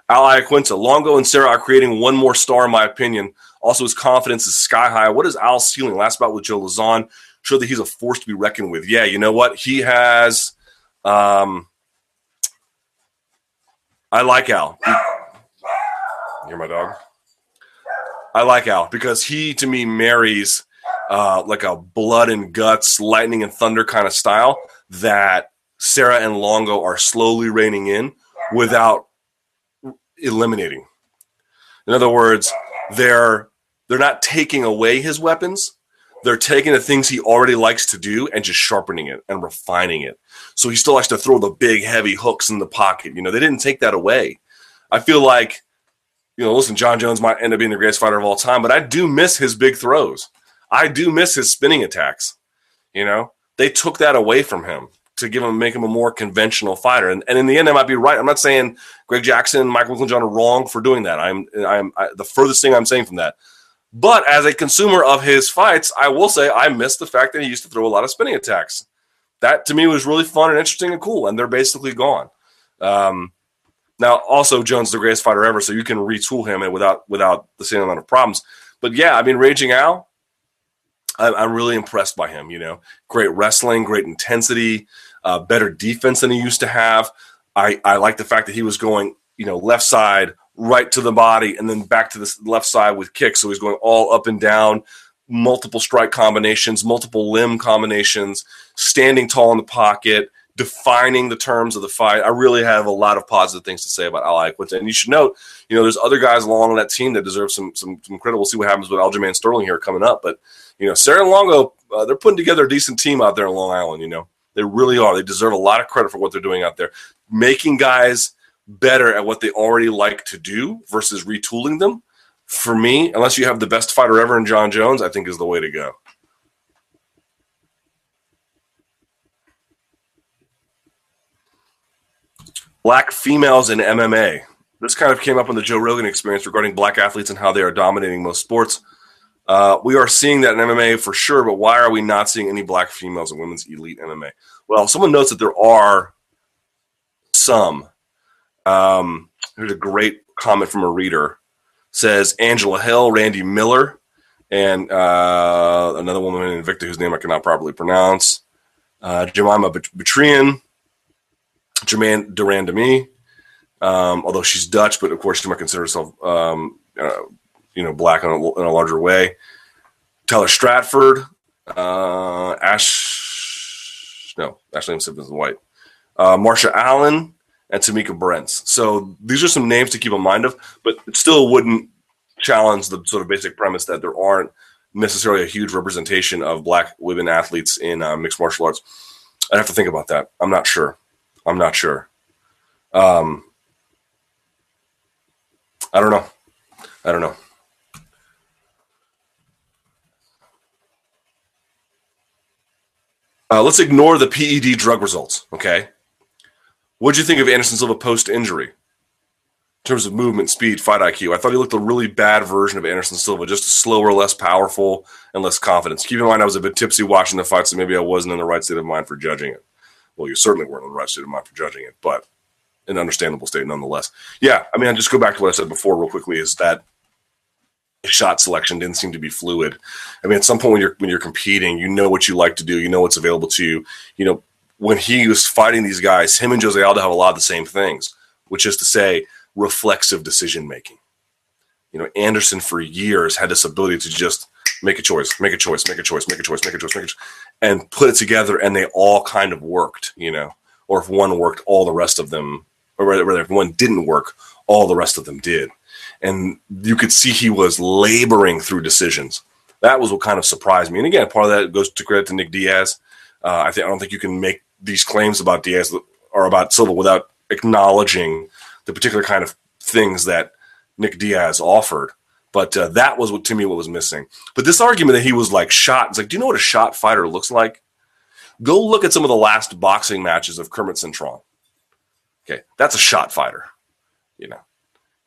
A: Al Iaquinta, Longo and Serra are creating one more star, in my opinion. Also, his confidence is sky high. What is Al's ceiling? Last bout with Joe Lauzon showed that he's a force to be reckoned with. Yeah, you know what? He has. Um, I like Al. You're my dog? I like Al because he, to me, marries uh, like a blood and guts, lightning and thunder kind of style that Serra and Longo are slowly reining in without eliminating. In other words, they're they're not taking away his weapons. They're taking the things he already likes to do and just sharpening it and refining it. So he still likes to throw the big, heavy hooks in the pocket. You know, they didn't take that away. I feel like, you know, listen, Jon Jones might end up being the greatest fighter of all time, but I do miss his big throws. I do miss his spinning attacks. You know, they took that away from him to give him make him a more conventional fighter. And, and in the end, I might be right. I'm not saying Greg Jackson, Michael John are wrong for doing that. I'm I'm I, the furthest thing I'm saying from that. But as a consumer of his fights, I will say I miss the fact that he used to throw a lot of spinning attacks. That to me was really fun and interesting and cool, and they're basically gone. Um, now, also Jones is the greatest fighter ever, so you can retool him without without the same amount of problems. But yeah, I mean, Raging Al, I, I'm really impressed by him. You know, great wrestling, great intensity, uh, better defense than he used to have. I, I like the fact that he was going, you know, left side, right to the body, and then back to the left side with kicks. So he's going all up and down, multiple strike combinations, multiple limb combinations, standing tall in the pocket, defining the terms of the fight. I really have a lot of positive things to say about Al Iaquinta. And you should note, you know, there's other guys along on that team that deserve some some, some credit. We'll see what happens with Aljamain Sterling here coming up. But, you know, Serra Longo, uh, they're putting together a decent team out there in Long Island, you know. They really are. They deserve a lot of credit for what they're doing out there, making guys better at what they already like to do versus retooling them. For me, unless you have the best fighter ever in Jon Jones, I think is the way to go. Black females in MMA. This kind of came up in the Joe Rogan experience regarding black athletes and how they are dominating most sports. Uh, we are seeing that in MMA for sure, but why are we not seeing any black females in women's elite MMA? Well, someone notes that there are some. Um, here's a great comment from a reader. Says Angela Hill, Randi Miller, and uh, another woman in Invicta whose name I cannot properly pronounce. Uh, Jemima Betrian, Germaine de Randamie um, although she's Dutch, but of course she might consider herself, um, uh, you know, black in a, in a larger way. Taylor Stratford, uh, Ash, no, Ashley Simpson is white. Uh, Marsha Allen and Tamikka Brents. So these are some names to keep in mind of, but it still wouldn't challenge the sort of basic premise that there aren't necessarily a huge representation of black women athletes in uh, mixed martial arts. I'd have to think about that. I'm not sure. I'm not sure. Um, I don't know. I don't know. Uh, let's ignore the PED drug results. Okay. What did you think of Anderson Silva post injury? In terms of movement, speed, fight IQ, I thought he looked a really bad version of Anderson Silva, just slower, less powerful, and less confidence. Keep in mind, I was a bit tipsy watching the fight, so maybe I wasn't in the right state of mind for judging it. Well, you certainly weren't in the right state of mind for judging it, but an understandable state nonetheless. Yeah, I mean, I just go back to what I said before, real quickly, is that shot selection didn't seem to be fluid. I mean, at some point when you're when you're competing, you know what you like to do, you know what's available to you. You know, when he was fighting these guys, him and Jose Aldo have a lot of the same things, which is to say, reflexive decision making. You know, Anderson for years had this ability to just make a choice, make a choice, make a choice, make a choice, make a choice, make a choice, and put it together, and they all kind of worked. You know, or if one worked, all the rest of them, or rather, if one didn't work, all the rest of them did and you could see he was laboring through decisions. That was what kind of surprised me. And again, part of that goes to credit to Nick Diaz. Uh, I think I don't think you can make these claims about Diaz or about Silva without acknowledging the particular kind of things that Nick Diaz offered. But uh, that was what to me what was missing. But this argument that he was like shot, it's like, do you know what a shot fighter looks like? Go look at some of the last boxing matches of Kermit Cintron. Okay, that's a shot fighter. You know,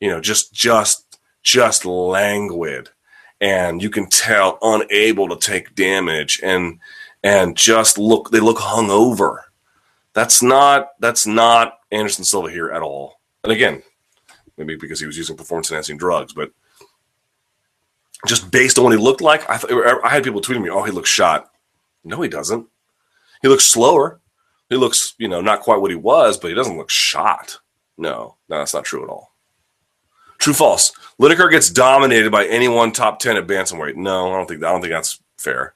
A: you know, just just just languid, and you can tell unable to take damage, and and just look they look hungover. That's not that's not Anderson Silva here at all. And again, maybe because he was using performance enhancing drugs, but just based on what he looked like, I, th- I had people tweeting me, "Oh, he looks shot." No, he doesn't. He looks slower. He looks, you know, not quite what he was, but he doesn't look shot. No, no, that's not true at all. True, false. Lineker gets dominated by anyone top ten at bantamweight. No, I don't think I don't think that's fair.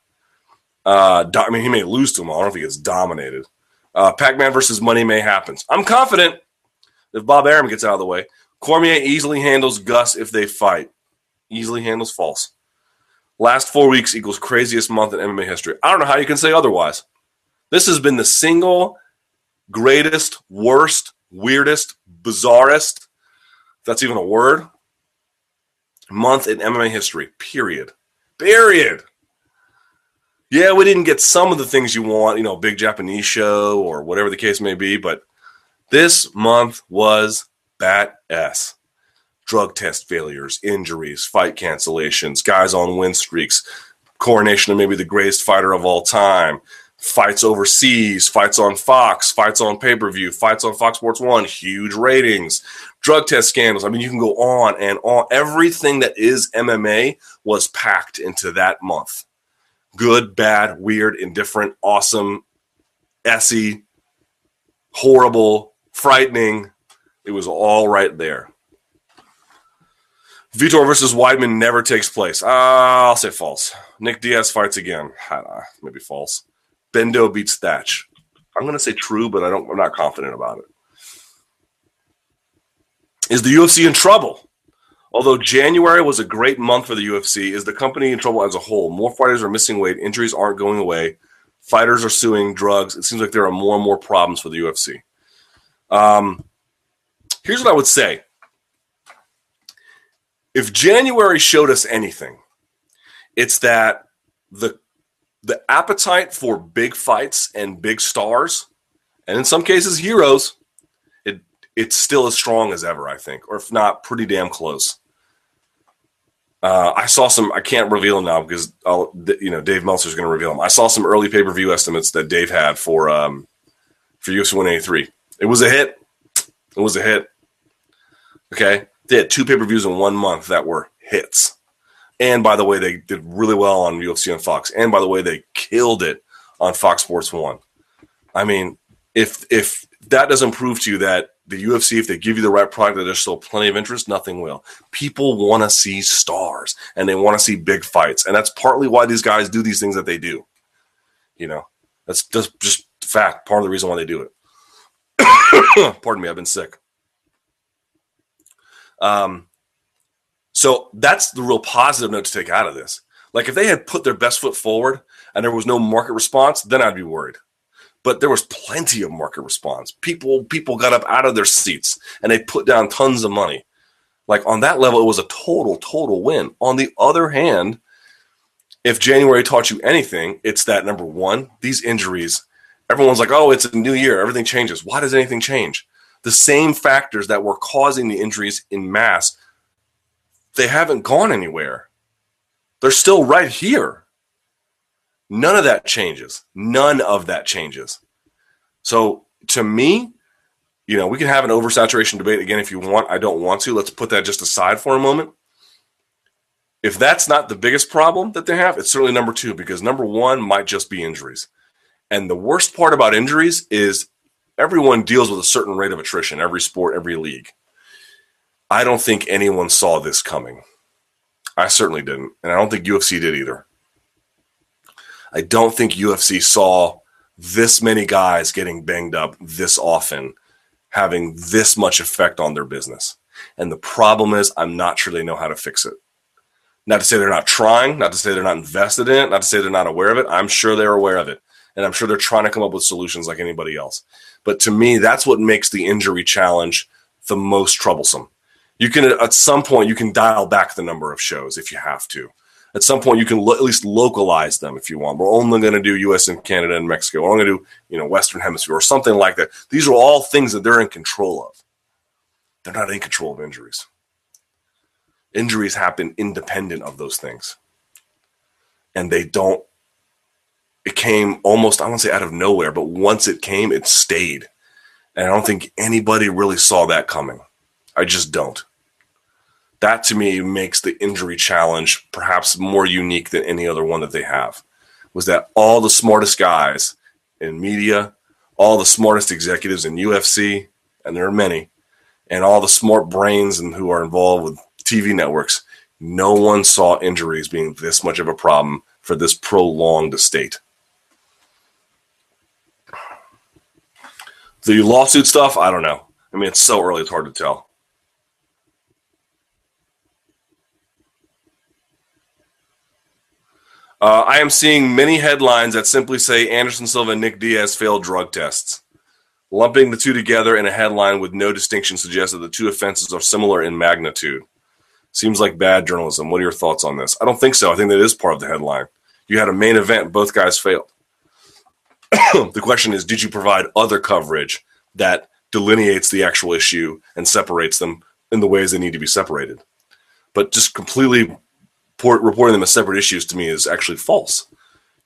A: Uh, do, I mean, he may lose to him. I don't think it's dominated. Uh, Pac-Man versus Money May happens. I'm confident if Bob Arum gets out of the way. Cormier easily handles Gus if they fight. Easily handles false. Last four weeks equals craziest month in MMA history. I don't know how you can say otherwise. This has been the single greatest, worst, weirdest, bizarrest, that's even a word, month in MMA history. Period. Period. Yeah, we didn't get some of the things you want, you know, big Japanese show or whatever the case may be, but this month was bat s. Drug test failures, injuries, fight cancellations, guys on win streaks, coronation of maybe the greatest fighter of all time, fights overseas, fights on Fox, fights on pay per view, fights on Fox Sports One, huge ratings, drug test scandals. I mean, you can go on and on. Everything that is MMA was packed into that month. Good, bad, weird, indifferent, awesome, essy, horrible, frightening. It was all right there. Vitor versus Weidman never takes place. Uh, I'll say false. Nick Diaz fights again. Maybe false. Bendo beats Thatch. I'm going to say true, but I don't. I'm not confident about it. Is the UFC in trouble? Although January was a great month for the UFC, is the company in trouble as a whole? More fighters are missing weight. Injuries aren't going away. Fighters are suing drugs. It seems like there are more and more problems for the UFC. Um, here's what I would say. If January showed us anything, it's that the the appetite for big fights and big stars, and in some cases heroes, it's still as strong as ever, I think, or if not, pretty damn close. Uh, I saw some. I can't reveal them now because I'll, you know Dave Meltzer's going to reveal them. I saw some early pay per view estimates that Dave had for um, for UFC 183. It was a hit. It was a hit. Okay, they had two pay per views in one month that were hits. And by the way, they did really well on UFC and Fox. And by the way, they killed it on Fox Sports One. I mean, if if that doesn't prove to you that the UFC, if they give you the right product, that there's still plenty of interest, nothing will. People want to see stars and they want to see big fights, and that's partly why these guys do these things that they do. You know, that's just just fact. Part of the reason why they do it. Pardon me, I've been sick. Um, so that's the real positive note to take out of this. Like if they had put their best foot forward and there was no market response, then I'd be worried. But there was plenty of market response. People people got up out of their seats and they put down tons of money. Like on that level, it was a total, total win. On the other hand, if January taught you anything, it's that number one, these injuries, everyone's like, oh, it's a new year, everything changes. Why does anything change? The same factors that were causing the injuries in mass they haven't gone anywhere. They're still right here. None of that changes. None of that changes. So to me, you know, we can have an oversaturation debate again if you want. I don't want to. Let's put that just aside for a moment. If that's not the biggest problem that they have, it's certainly number two because number one might just be injuries. And the worst part about injuries is everyone deals with a certain rate of attrition, every sport, every league. I don't think anyone saw this coming. I certainly didn't. And I don't think UFC did either. I don't think UFC saw this many guys getting banged up this often having this much effect on their business. And the problem is, I'm not sure they know how to fix it. Not to say they're not trying, not to say they're not invested in it, not to say they're not aware of it. I'm sure they're aware of it. And I'm sure they're trying to come up with solutions like anybody else. But to me, that's what makes the injury challenge the most troublesome you can at some point you can dial back the number of shows if you have to at some point you can lo- at least localize them if you want. We're only going to do us and canada and mexico. We're only going to do you know western hemisphere or something like that. These are all things that they're in control of. They're not in control of injuries. Injuries happen independent of those things. And they don't it came almost i won't say out of nowhere but once it came it stayed. And i don't think anybody really saw that coming. I just don't. That to me makes the injury challenge perhaps more unique than any other one that they have. Was that all the smartest guys in media, all the smartest executives in UFC, and there are many, and all the smart brains and who are involved with TV networks, no one saw injuries being this much of a problem for this prolonged state. The lawsuit stuff, I don't know. I mean, it's so early, it's hard to tell. Uh, I am seeing many headlines that simply say Anderson Silva and Nick Diaz failed drug tests. Lumping the two together in a headline with no distinction suggests that the two offenses are similar in magnitude. Seems like bad journalism. What are your thoughts on this? I don't think so. I think that is part of the headline. You had a main event, both guys failed. the question is, did you provide other coverage that delineates the actual issue and separates them in the ways they need to be separated? But just completely port, reporting them as separate issues to me is actually false.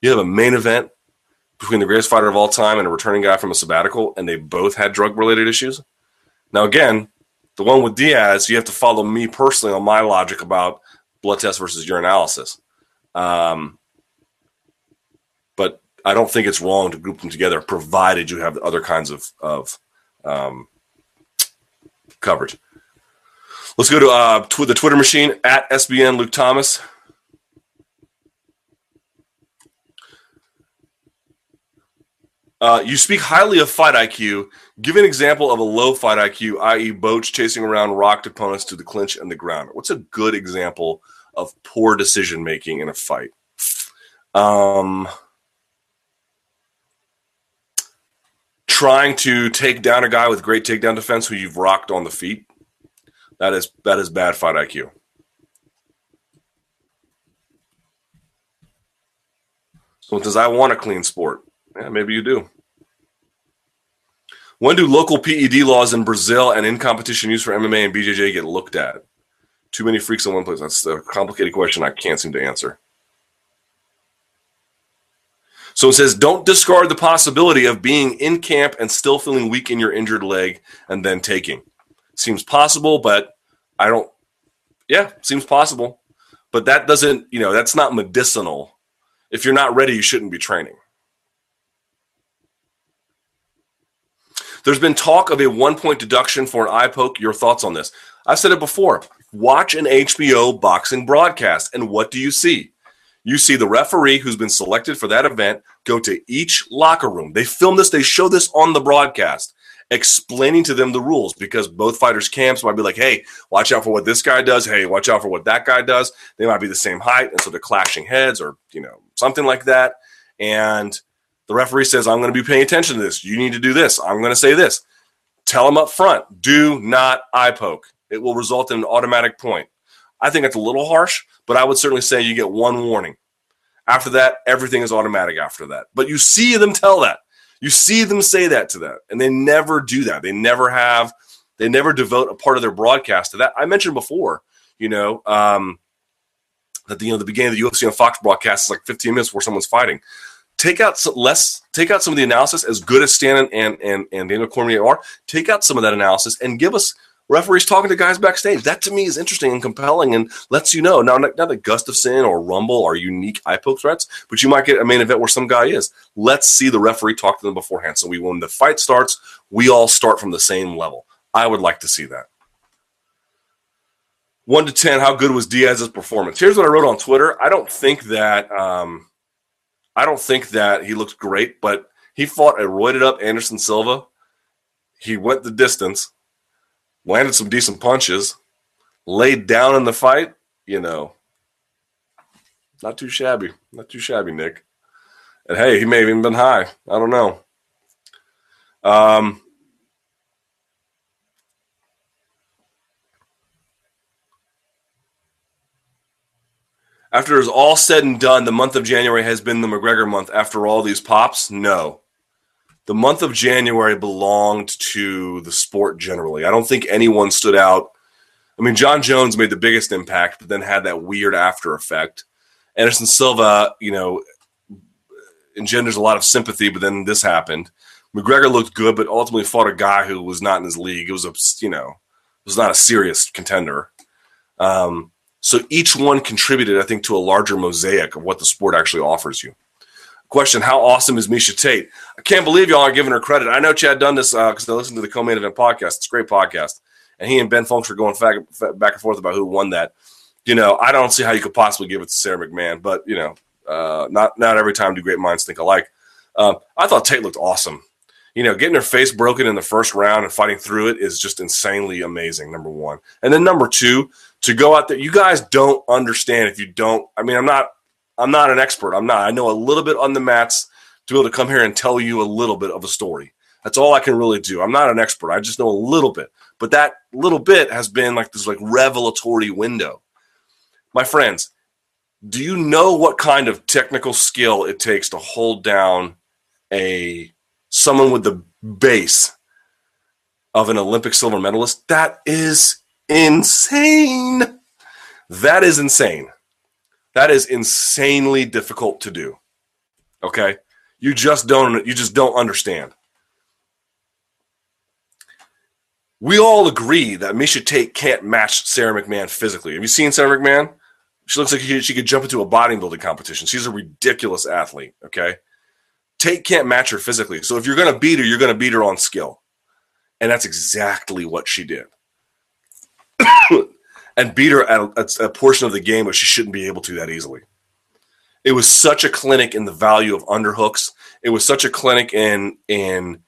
A: You have a main event between the greatest fighter of all time and a returning guy from a sabbatical, and they both had drug related issues. Now, again, the one with Diaz, you have to follow me personally on my logic about blood test versus urinalysis. Um, but I don't think it's wrong to group them together, provided you have other kinds of, of um, coverage. Let's go to uh, tw- the Twitter machine at SBN Luke Thomas. Uh, you speak highly of fight IQ. Give an example of a low fight IQ, i.e., Boach chasing around rocked opponents to the clinch and the ground. What's a good example of poor decision making in a fight? Um, trying to take down a guy with great takedown defense who you've rocked on the feet. That is that is bad fight IQ. So says, I want a clean sport? Yeah, maybe you do. When do local PED laws in Brazil and in competition use for MMA and BJJ get looked at? Too many freaks in one place. That's a complicated question I can't seem to answer. So it says, don't discard the possibility of being in camp and still feeling weak in your injured leg and then taking. Seems possible, but I don't. Yeah, seems possible, but that doesn't. You know, that's not medicinal. If you're not ready, you shouldn't be training. There's been talk of a one point deduction for an eye poke. Your thoughts on this? I've said it before. Watch an HBO boxing broadcast, and what do you see? You see the referee who's been selected for that event go to each locker room. They film this, they show this on the broadcast explaining to them the rules because both fighters' camps might be like, hey, watch out for what this guy does. Hey, watch out for what that guy does. They might be the same height, and so they're clashing heads or, you know, something like that. And the referee says, I'm going to be paying attention to this. You need to do this. I'm going to say this. Tell them up front, do not eye poke. It will result in an automatic point. I think it's a little harsh, but I would certainly say you get one warning. After that, everything is automatic after that. But you see them tell that. You see them say that to them, and they never do that. They never have. They never devote a part of their broadcast to that. I mentioned before, you know, um, that the you know the beginning of the UFC on Fox broadcast is like 15 minutes before someone's fighting. Take out some, less. Take out some of the analysis. As good as Stann and and and Daniel Cormier are, take out some of that analysis and give us referees talking to guys backstage. That to me is interesting and compelling and lets you know. Now, not, not that Gustafsson or Rumble are unique eye poke threats, but you might get a main event where some guy is. Let's see the referee talk to them beforehand. So we, when the fight starts, we all start from the same level. I would like to see that. One to ten, how good was Diaz's performance? Here's what I wrote on Twitter. I don't think that um, I don't think that he looked great, but he fought a roided up Anderson Silva. He went the distance landed some decent punches, laid down in the fight, you know, not too shabby. Not too shabby, Nick. And hey, he may have even been high. I don't know. Um, after it's all said and done, the month of January has been the McGregor month after all these pops? No the month of January belonged to the sport generally. I don't think anyone stood out. I mean, John Jones made the biggest impact, but then had that weird after effect. Anderson Silva, you know, engenders a lot of sympathy, but then this happened. McGregor looked good, but ultimately fought a guy who was not in his league. It was a, you know, it was not a serious contender. Um, so each one contributed, I think, to a larger mosaic of what the sport actually offers you. Question: How awesome is Miesha Tate? I can't believe y'all are giving her credit. I know Chad Dundas because uh, I listened to the co-main event podcast. It's a great podcast, and he and Ben Fowlkes were going back, back and forth about who won that. You know, I don't see how you could possibly give it to Sara McMann, but you know, uh, not not every time do great minds think alike. Um, I thought Tate looked awesome. You know, getting her face broken in the first round and fighting through it is just insanely amazing. Number one, and then number two, to go out there, you guys don't understand if you don't. I mean, I'm not I'm not an expert. I'm not. I know a little bit on the mats to be able to come here and tell you a little bit of a story. That's all I can really do. I'm not an expert. I just know a little bit. But that little bit has been like this like revelatory window. My friends, do you know what kind of technical skill it takes to hold down a someone with the base of an Olympic silver medalist? That is insane. That is insane. That is insanely difficult to do. Okay? You just don't you just don't understand. We all agree that Miesha Tate can't match Sara McMann physically. Have you seen Sara McMann? She looks like she could jump into a bodybuilding competition. She's a ridiculous athlete, okay? Tate can't match her physically. So if you're going to beat her, you're going to beat her on skill. And that's exactly what she did. And beat her at a, a, portion of the game where she shouldn't be able to that easily. It was such a clinic in the value of underhooks. It was such a clinic in in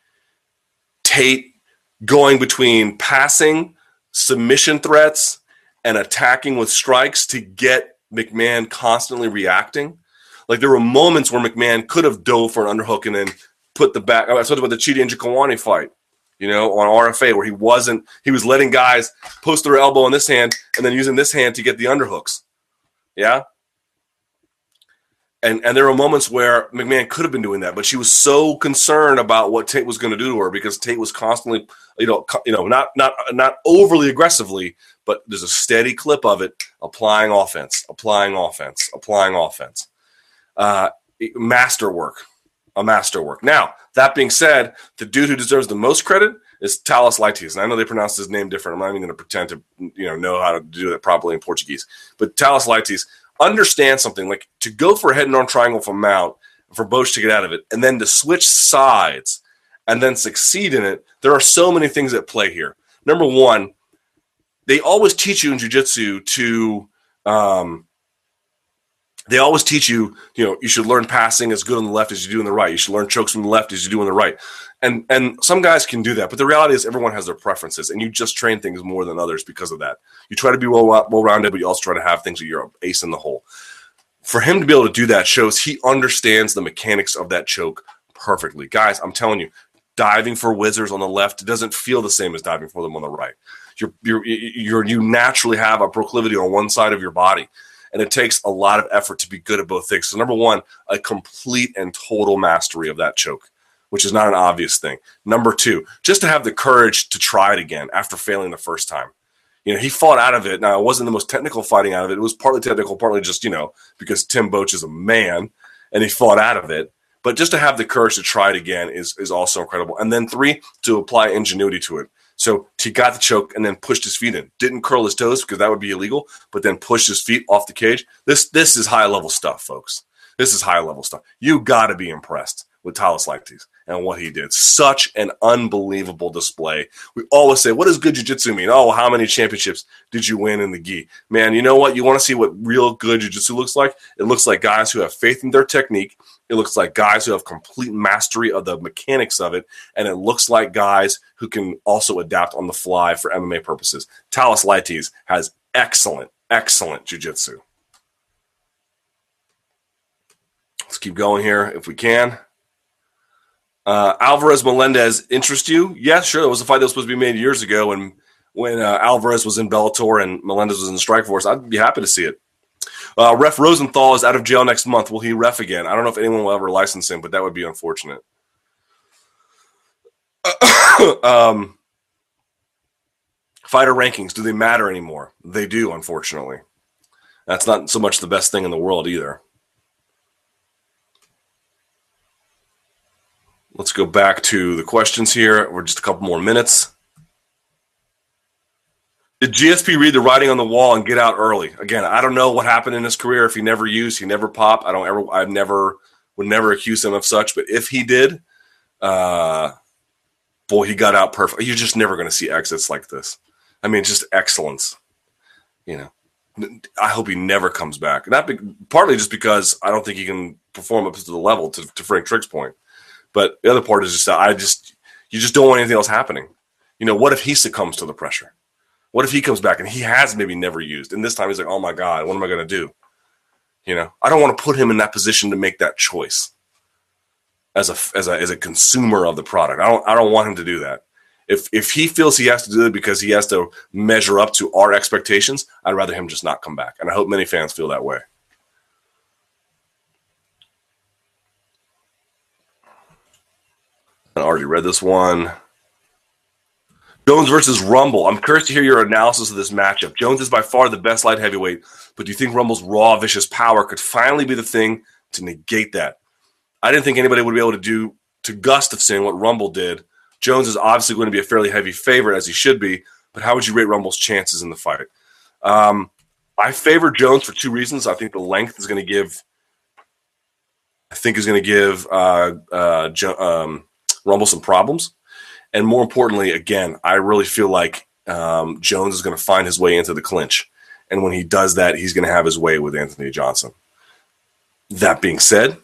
A: Tate going between passing, submission threats, and attacking with strikes to get McMann constantly reacting. Like there were moments where McMann could have dove for an underhook and then put the back. I was talking about the Chidi Njokuani fight, you know, on RFA where he wasn't. He was letting guys post their elbow in this hand and then using this hand to get the underhooks. Yeah. And, and there were moments where McMann could have been doing that, but she was so concerned about what Tate was going to do to her because Tate was constantly, you know, you know, not not not overly aggressively, but there's a steady clip of it applying offense, applying offense, applying offense uh, masterwork, a masterwork. Now, that being said, the dude who deserves the most credit is Thales Leites. And I know they pronounce his name different. I'm not even going to pretend to you know know how to do that properly in Portuguese. But Thales Leites, understand something like to go for a head and arm triangle from mount for Boetsch to get out of it, and then to switch sides and then succeed in it. There are so many things at play here. Number one, they always teach you in jujitsu to um, they always teach you, you know, you should learn passing as good on the left as you do on the right. You should learn chokes from the left as you do on the right. And and some guys can do that, but the reality is everyone has their preferences, and you just train things more than others because of that. You try to be well well rounded, but you also try to have things that you're ace in the hole. For him to be able to do that shows he understands the mechanics of that choke perfectly. Guys, I'm telling you, diving for whizzers on the left doesn't feel the same as diving for them on the right. You're, you're, you're, you naturally have a proclivity on one side of your body and it takes a lot of effort to be good at both things. So, number one, a complete and total mastery of that choke, which is not an obvious thing. Number two, just to have the courage to try it again after failing the first time. You know, he fought out of it. Now, it wasn't the most technical fighting out of it. It was partly technical, partly just, you know, because Tim Boetsch is a man and he fought out of it. But just to have the courage to try it again is, is also incredible. And then three, to apply ingenuity to it. So he got the choke and then pushed his feet in. Didn't curl his toes because that would be illegal, but then pushed his feet off the cage. This this is high level stuff, folks. This is high level stuff. You got to be impressed with Thales Leites and what he did. Such an unbelievable display. We always say, what does good jiu-jitsu mean? Oh, how many championships did you win in the gi? Man, you know what? You want to see what real good jiu-jitsu looks like? It looks like guys who have faith in their technique it looks like guys who have complete mastery of the mechanics of it, and it looks like guys who can also adapt on the fly for MMA purposes. Thales Leites has excellent, excellent jujitsu. Let's keep going here if we can. Uh, Alvarez Melendez interest you? Yes, sure. It was a fight that was supposed to be made years ago, and when uh, Alvarez was in Bellator and Melendez was in Strikeforce, I'd be happy to see it. Uh, ref Rosenthal is out of jail next month. Will he ref again? I don't know if anyone will ever license him, but that would be unfortunate. um, fighter rankings, do they matter anymore? They do, unfortunately. That's not so much the best thing in the world either. Let's go back to the questions here. We're just a couple more minutes. Did GSP read the writing on the wall and get out early? Again, I don't know what happened in his career. If he never used, he never popped. I don't ever. I never would never accuse him of such. But if he did, uh, boy, he got out perfect. You're just never going to see exits like this. I mean, just excellence. You know, I hope he never comes back. Not be, partly just because I don't think he can perform up to the level to, to Frank Trigg's point. But the other part is just I just you just don't want anything else happening. You know, what if he succumbs to the pressure? What if he comes back and he has maybe never used, and this time he's like, "Oh my god, what am I going to do?" You know, I don't want to put him in that position to make that choice as a as a as a consumer of the product. I don't I don't want him to do that. If if he feels he has to do it because he has to measure up to our expectations, I'd rather him just not come back. And I hope many fans feel that way. I already read this one. Jones versus Rumble. I'm curious to hear your analysis of this matchup. Jones is by far the best light heavyweight, but do you think Rumble's raw, vicious power could finally be the thing to negate that? I didn't think anybody would be able to do to Gustafsson what Rumble did. Jones is obviously going to be a fairly heavy favorite, as he should be, but how would you rate Rumble's chances in the fight? Um, I favor Jones for two reasons. I think the length is going to give, I think is going to give uh, uh, um, Rumble some problems. And more importantly, again, I really feel like um, Jones is going to find his way into the clinch. And when he does that, he's going to have his way with Anthony Johnson. That being said,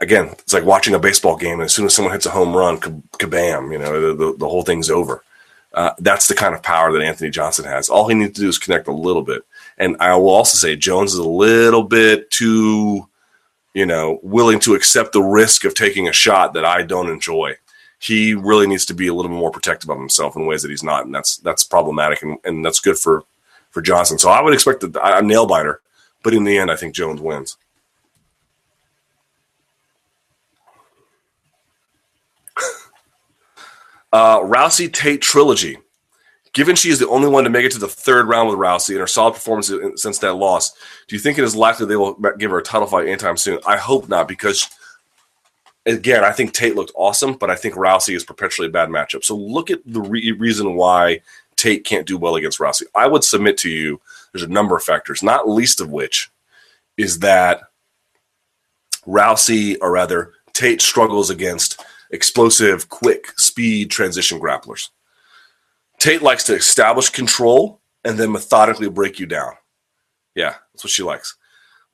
A: again, it's like watching a baseball game. And as soon as someone hits a home run, kabam, you know, the, the, the whole thing's over. Uh, that's the kind of power that Anthony Johnson has. All he needs to do is connect a little bit. And I will also say Jones is a little bit too, you know, willing to accept the risk of taking a shot that I don't enjoy. He really needs to be a little more protective of himself in ways that he's not, and that's that's problematic, and, and that's good for for Johnson. So I would expect that a nail biter, but in the end, I think Jones wins. Uh, Rousey Tate trilogy. Given she is the only one to make it to the third round with Rousey and her solid performance since that loss, do you think it is likely they will give her a title fight anytime soon? I hope not, because again, I think Tate looked awesome, but I think Rousey is perpetually a bad matchup. So look at the re- reason why Tate can't do well against Rousey. I would submit to you there's a number of factors, not least of which is that Rousey, or rather, Tate struggles against explosive, quick, speed transition grapplers. Tate likes to establish control and then methodically break you down. Yeah, that's what she likes.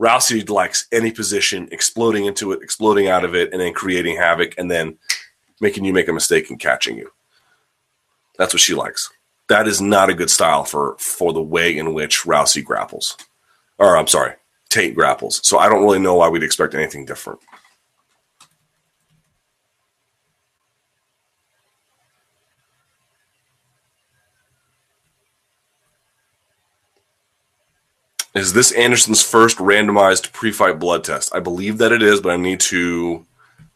A: Rousey likes any position, exploding into it, exploding out of it, and then creating havoc, and then making you make a mistake and catching you. That's what she likes. That is not a good style for for the way in which Rousey grapples, or I'm sorry, Tate grapples. So I don't really know why we'd expect anything different. Is this Anderson's first randomized pre-fight blood test? I believe that it is, but I need to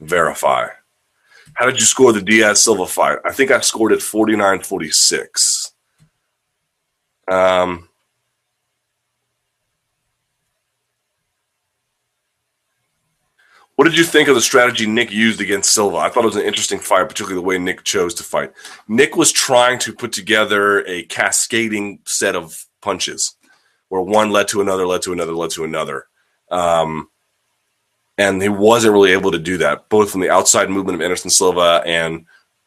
A: verify. How did you score the Diaz Silva fight? I think I scored it 49 46. Um, what did you think of the strategy Nick used against Silva? I thought it was an interesting fight, particularly the way Nick chose to fight. Nick was trying to put together a cascading set of punches where one led to another, led to another, led to another. Um, and he wasn't really able to do that, both from the outside movement of Anderson Silva and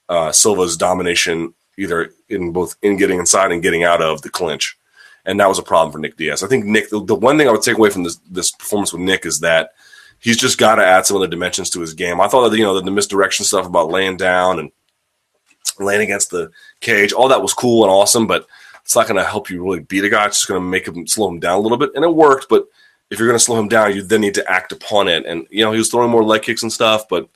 A: uh, Silva's domination, either in both in getting inside and getting out of the clinch. And that was a problem for Nick Diaz. I think Nick, the, the one thing I would take away from this, this performance with Nick is that he's just got to add some other dimensions to his game. I thought that, you know, the, the misdirection stuff about laying down and laying against the cage, all that was cool and awesome, but – it's not going to help you really beat a guy. It's just going to make him slow him down a little bit. And it worked, but if you're going to slow him down, you then need to act upon it. And, you know, he was throwing more leg kicks and stuff, but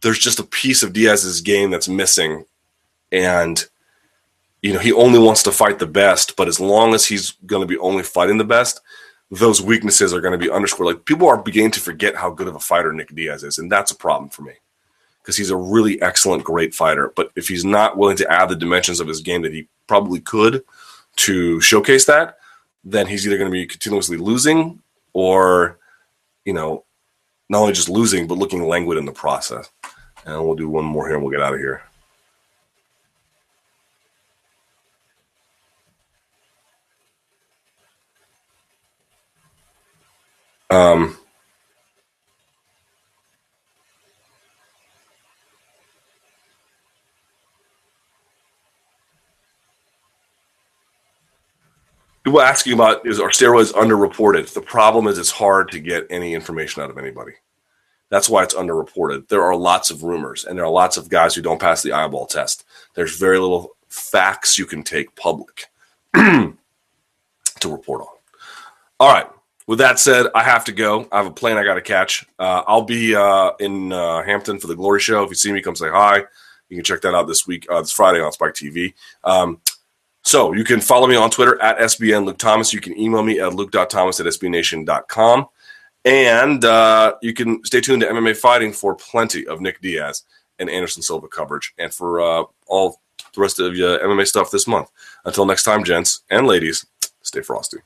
A: there's just a piece of Diaz's game that's missing. And, you know, he only wants to fight the best, but as long as he's going to be only fighting the best, those weaknesses are going to be underscored. Like people are beginning to forget how good of a fighter Nick Diaz is, and that's a problem for me because he's a really excellent, great fighter. But if he's not willing to add the dimensions of his game that he probably could to showcase that, then he's either going to be continuously losing or, you know, not only just losing, but looking languid in the process. And we'll do one more here and we'll get out of here. Um, people asking about is are steroids underreported? The problem is it's hard to get any information out of anybody. That's why it's underreported. There are lots of rumors, and there are lots of guys who don't pass the eyeball test. There's very little facts you can take public to report on. All right, with that said, I have to go. I have a plane I got to catch. Uh, I'll be uh, in uh, Hampton for the Glory Show. If you see me, come say hi. You can check that out this week, uh, this Friday on Spike TV. Um, so you can follow me on Twitter at SBN Luke Thomas. You can email me at luke.thomas at sbnation.com. And uh, you can stay tuned to MMA Fighting for plenty of Nick Diaz and Anderson Silva coverage and for uh, all the rest of your MMA stuff this month. Until next time, gents and ladies, stay frosty.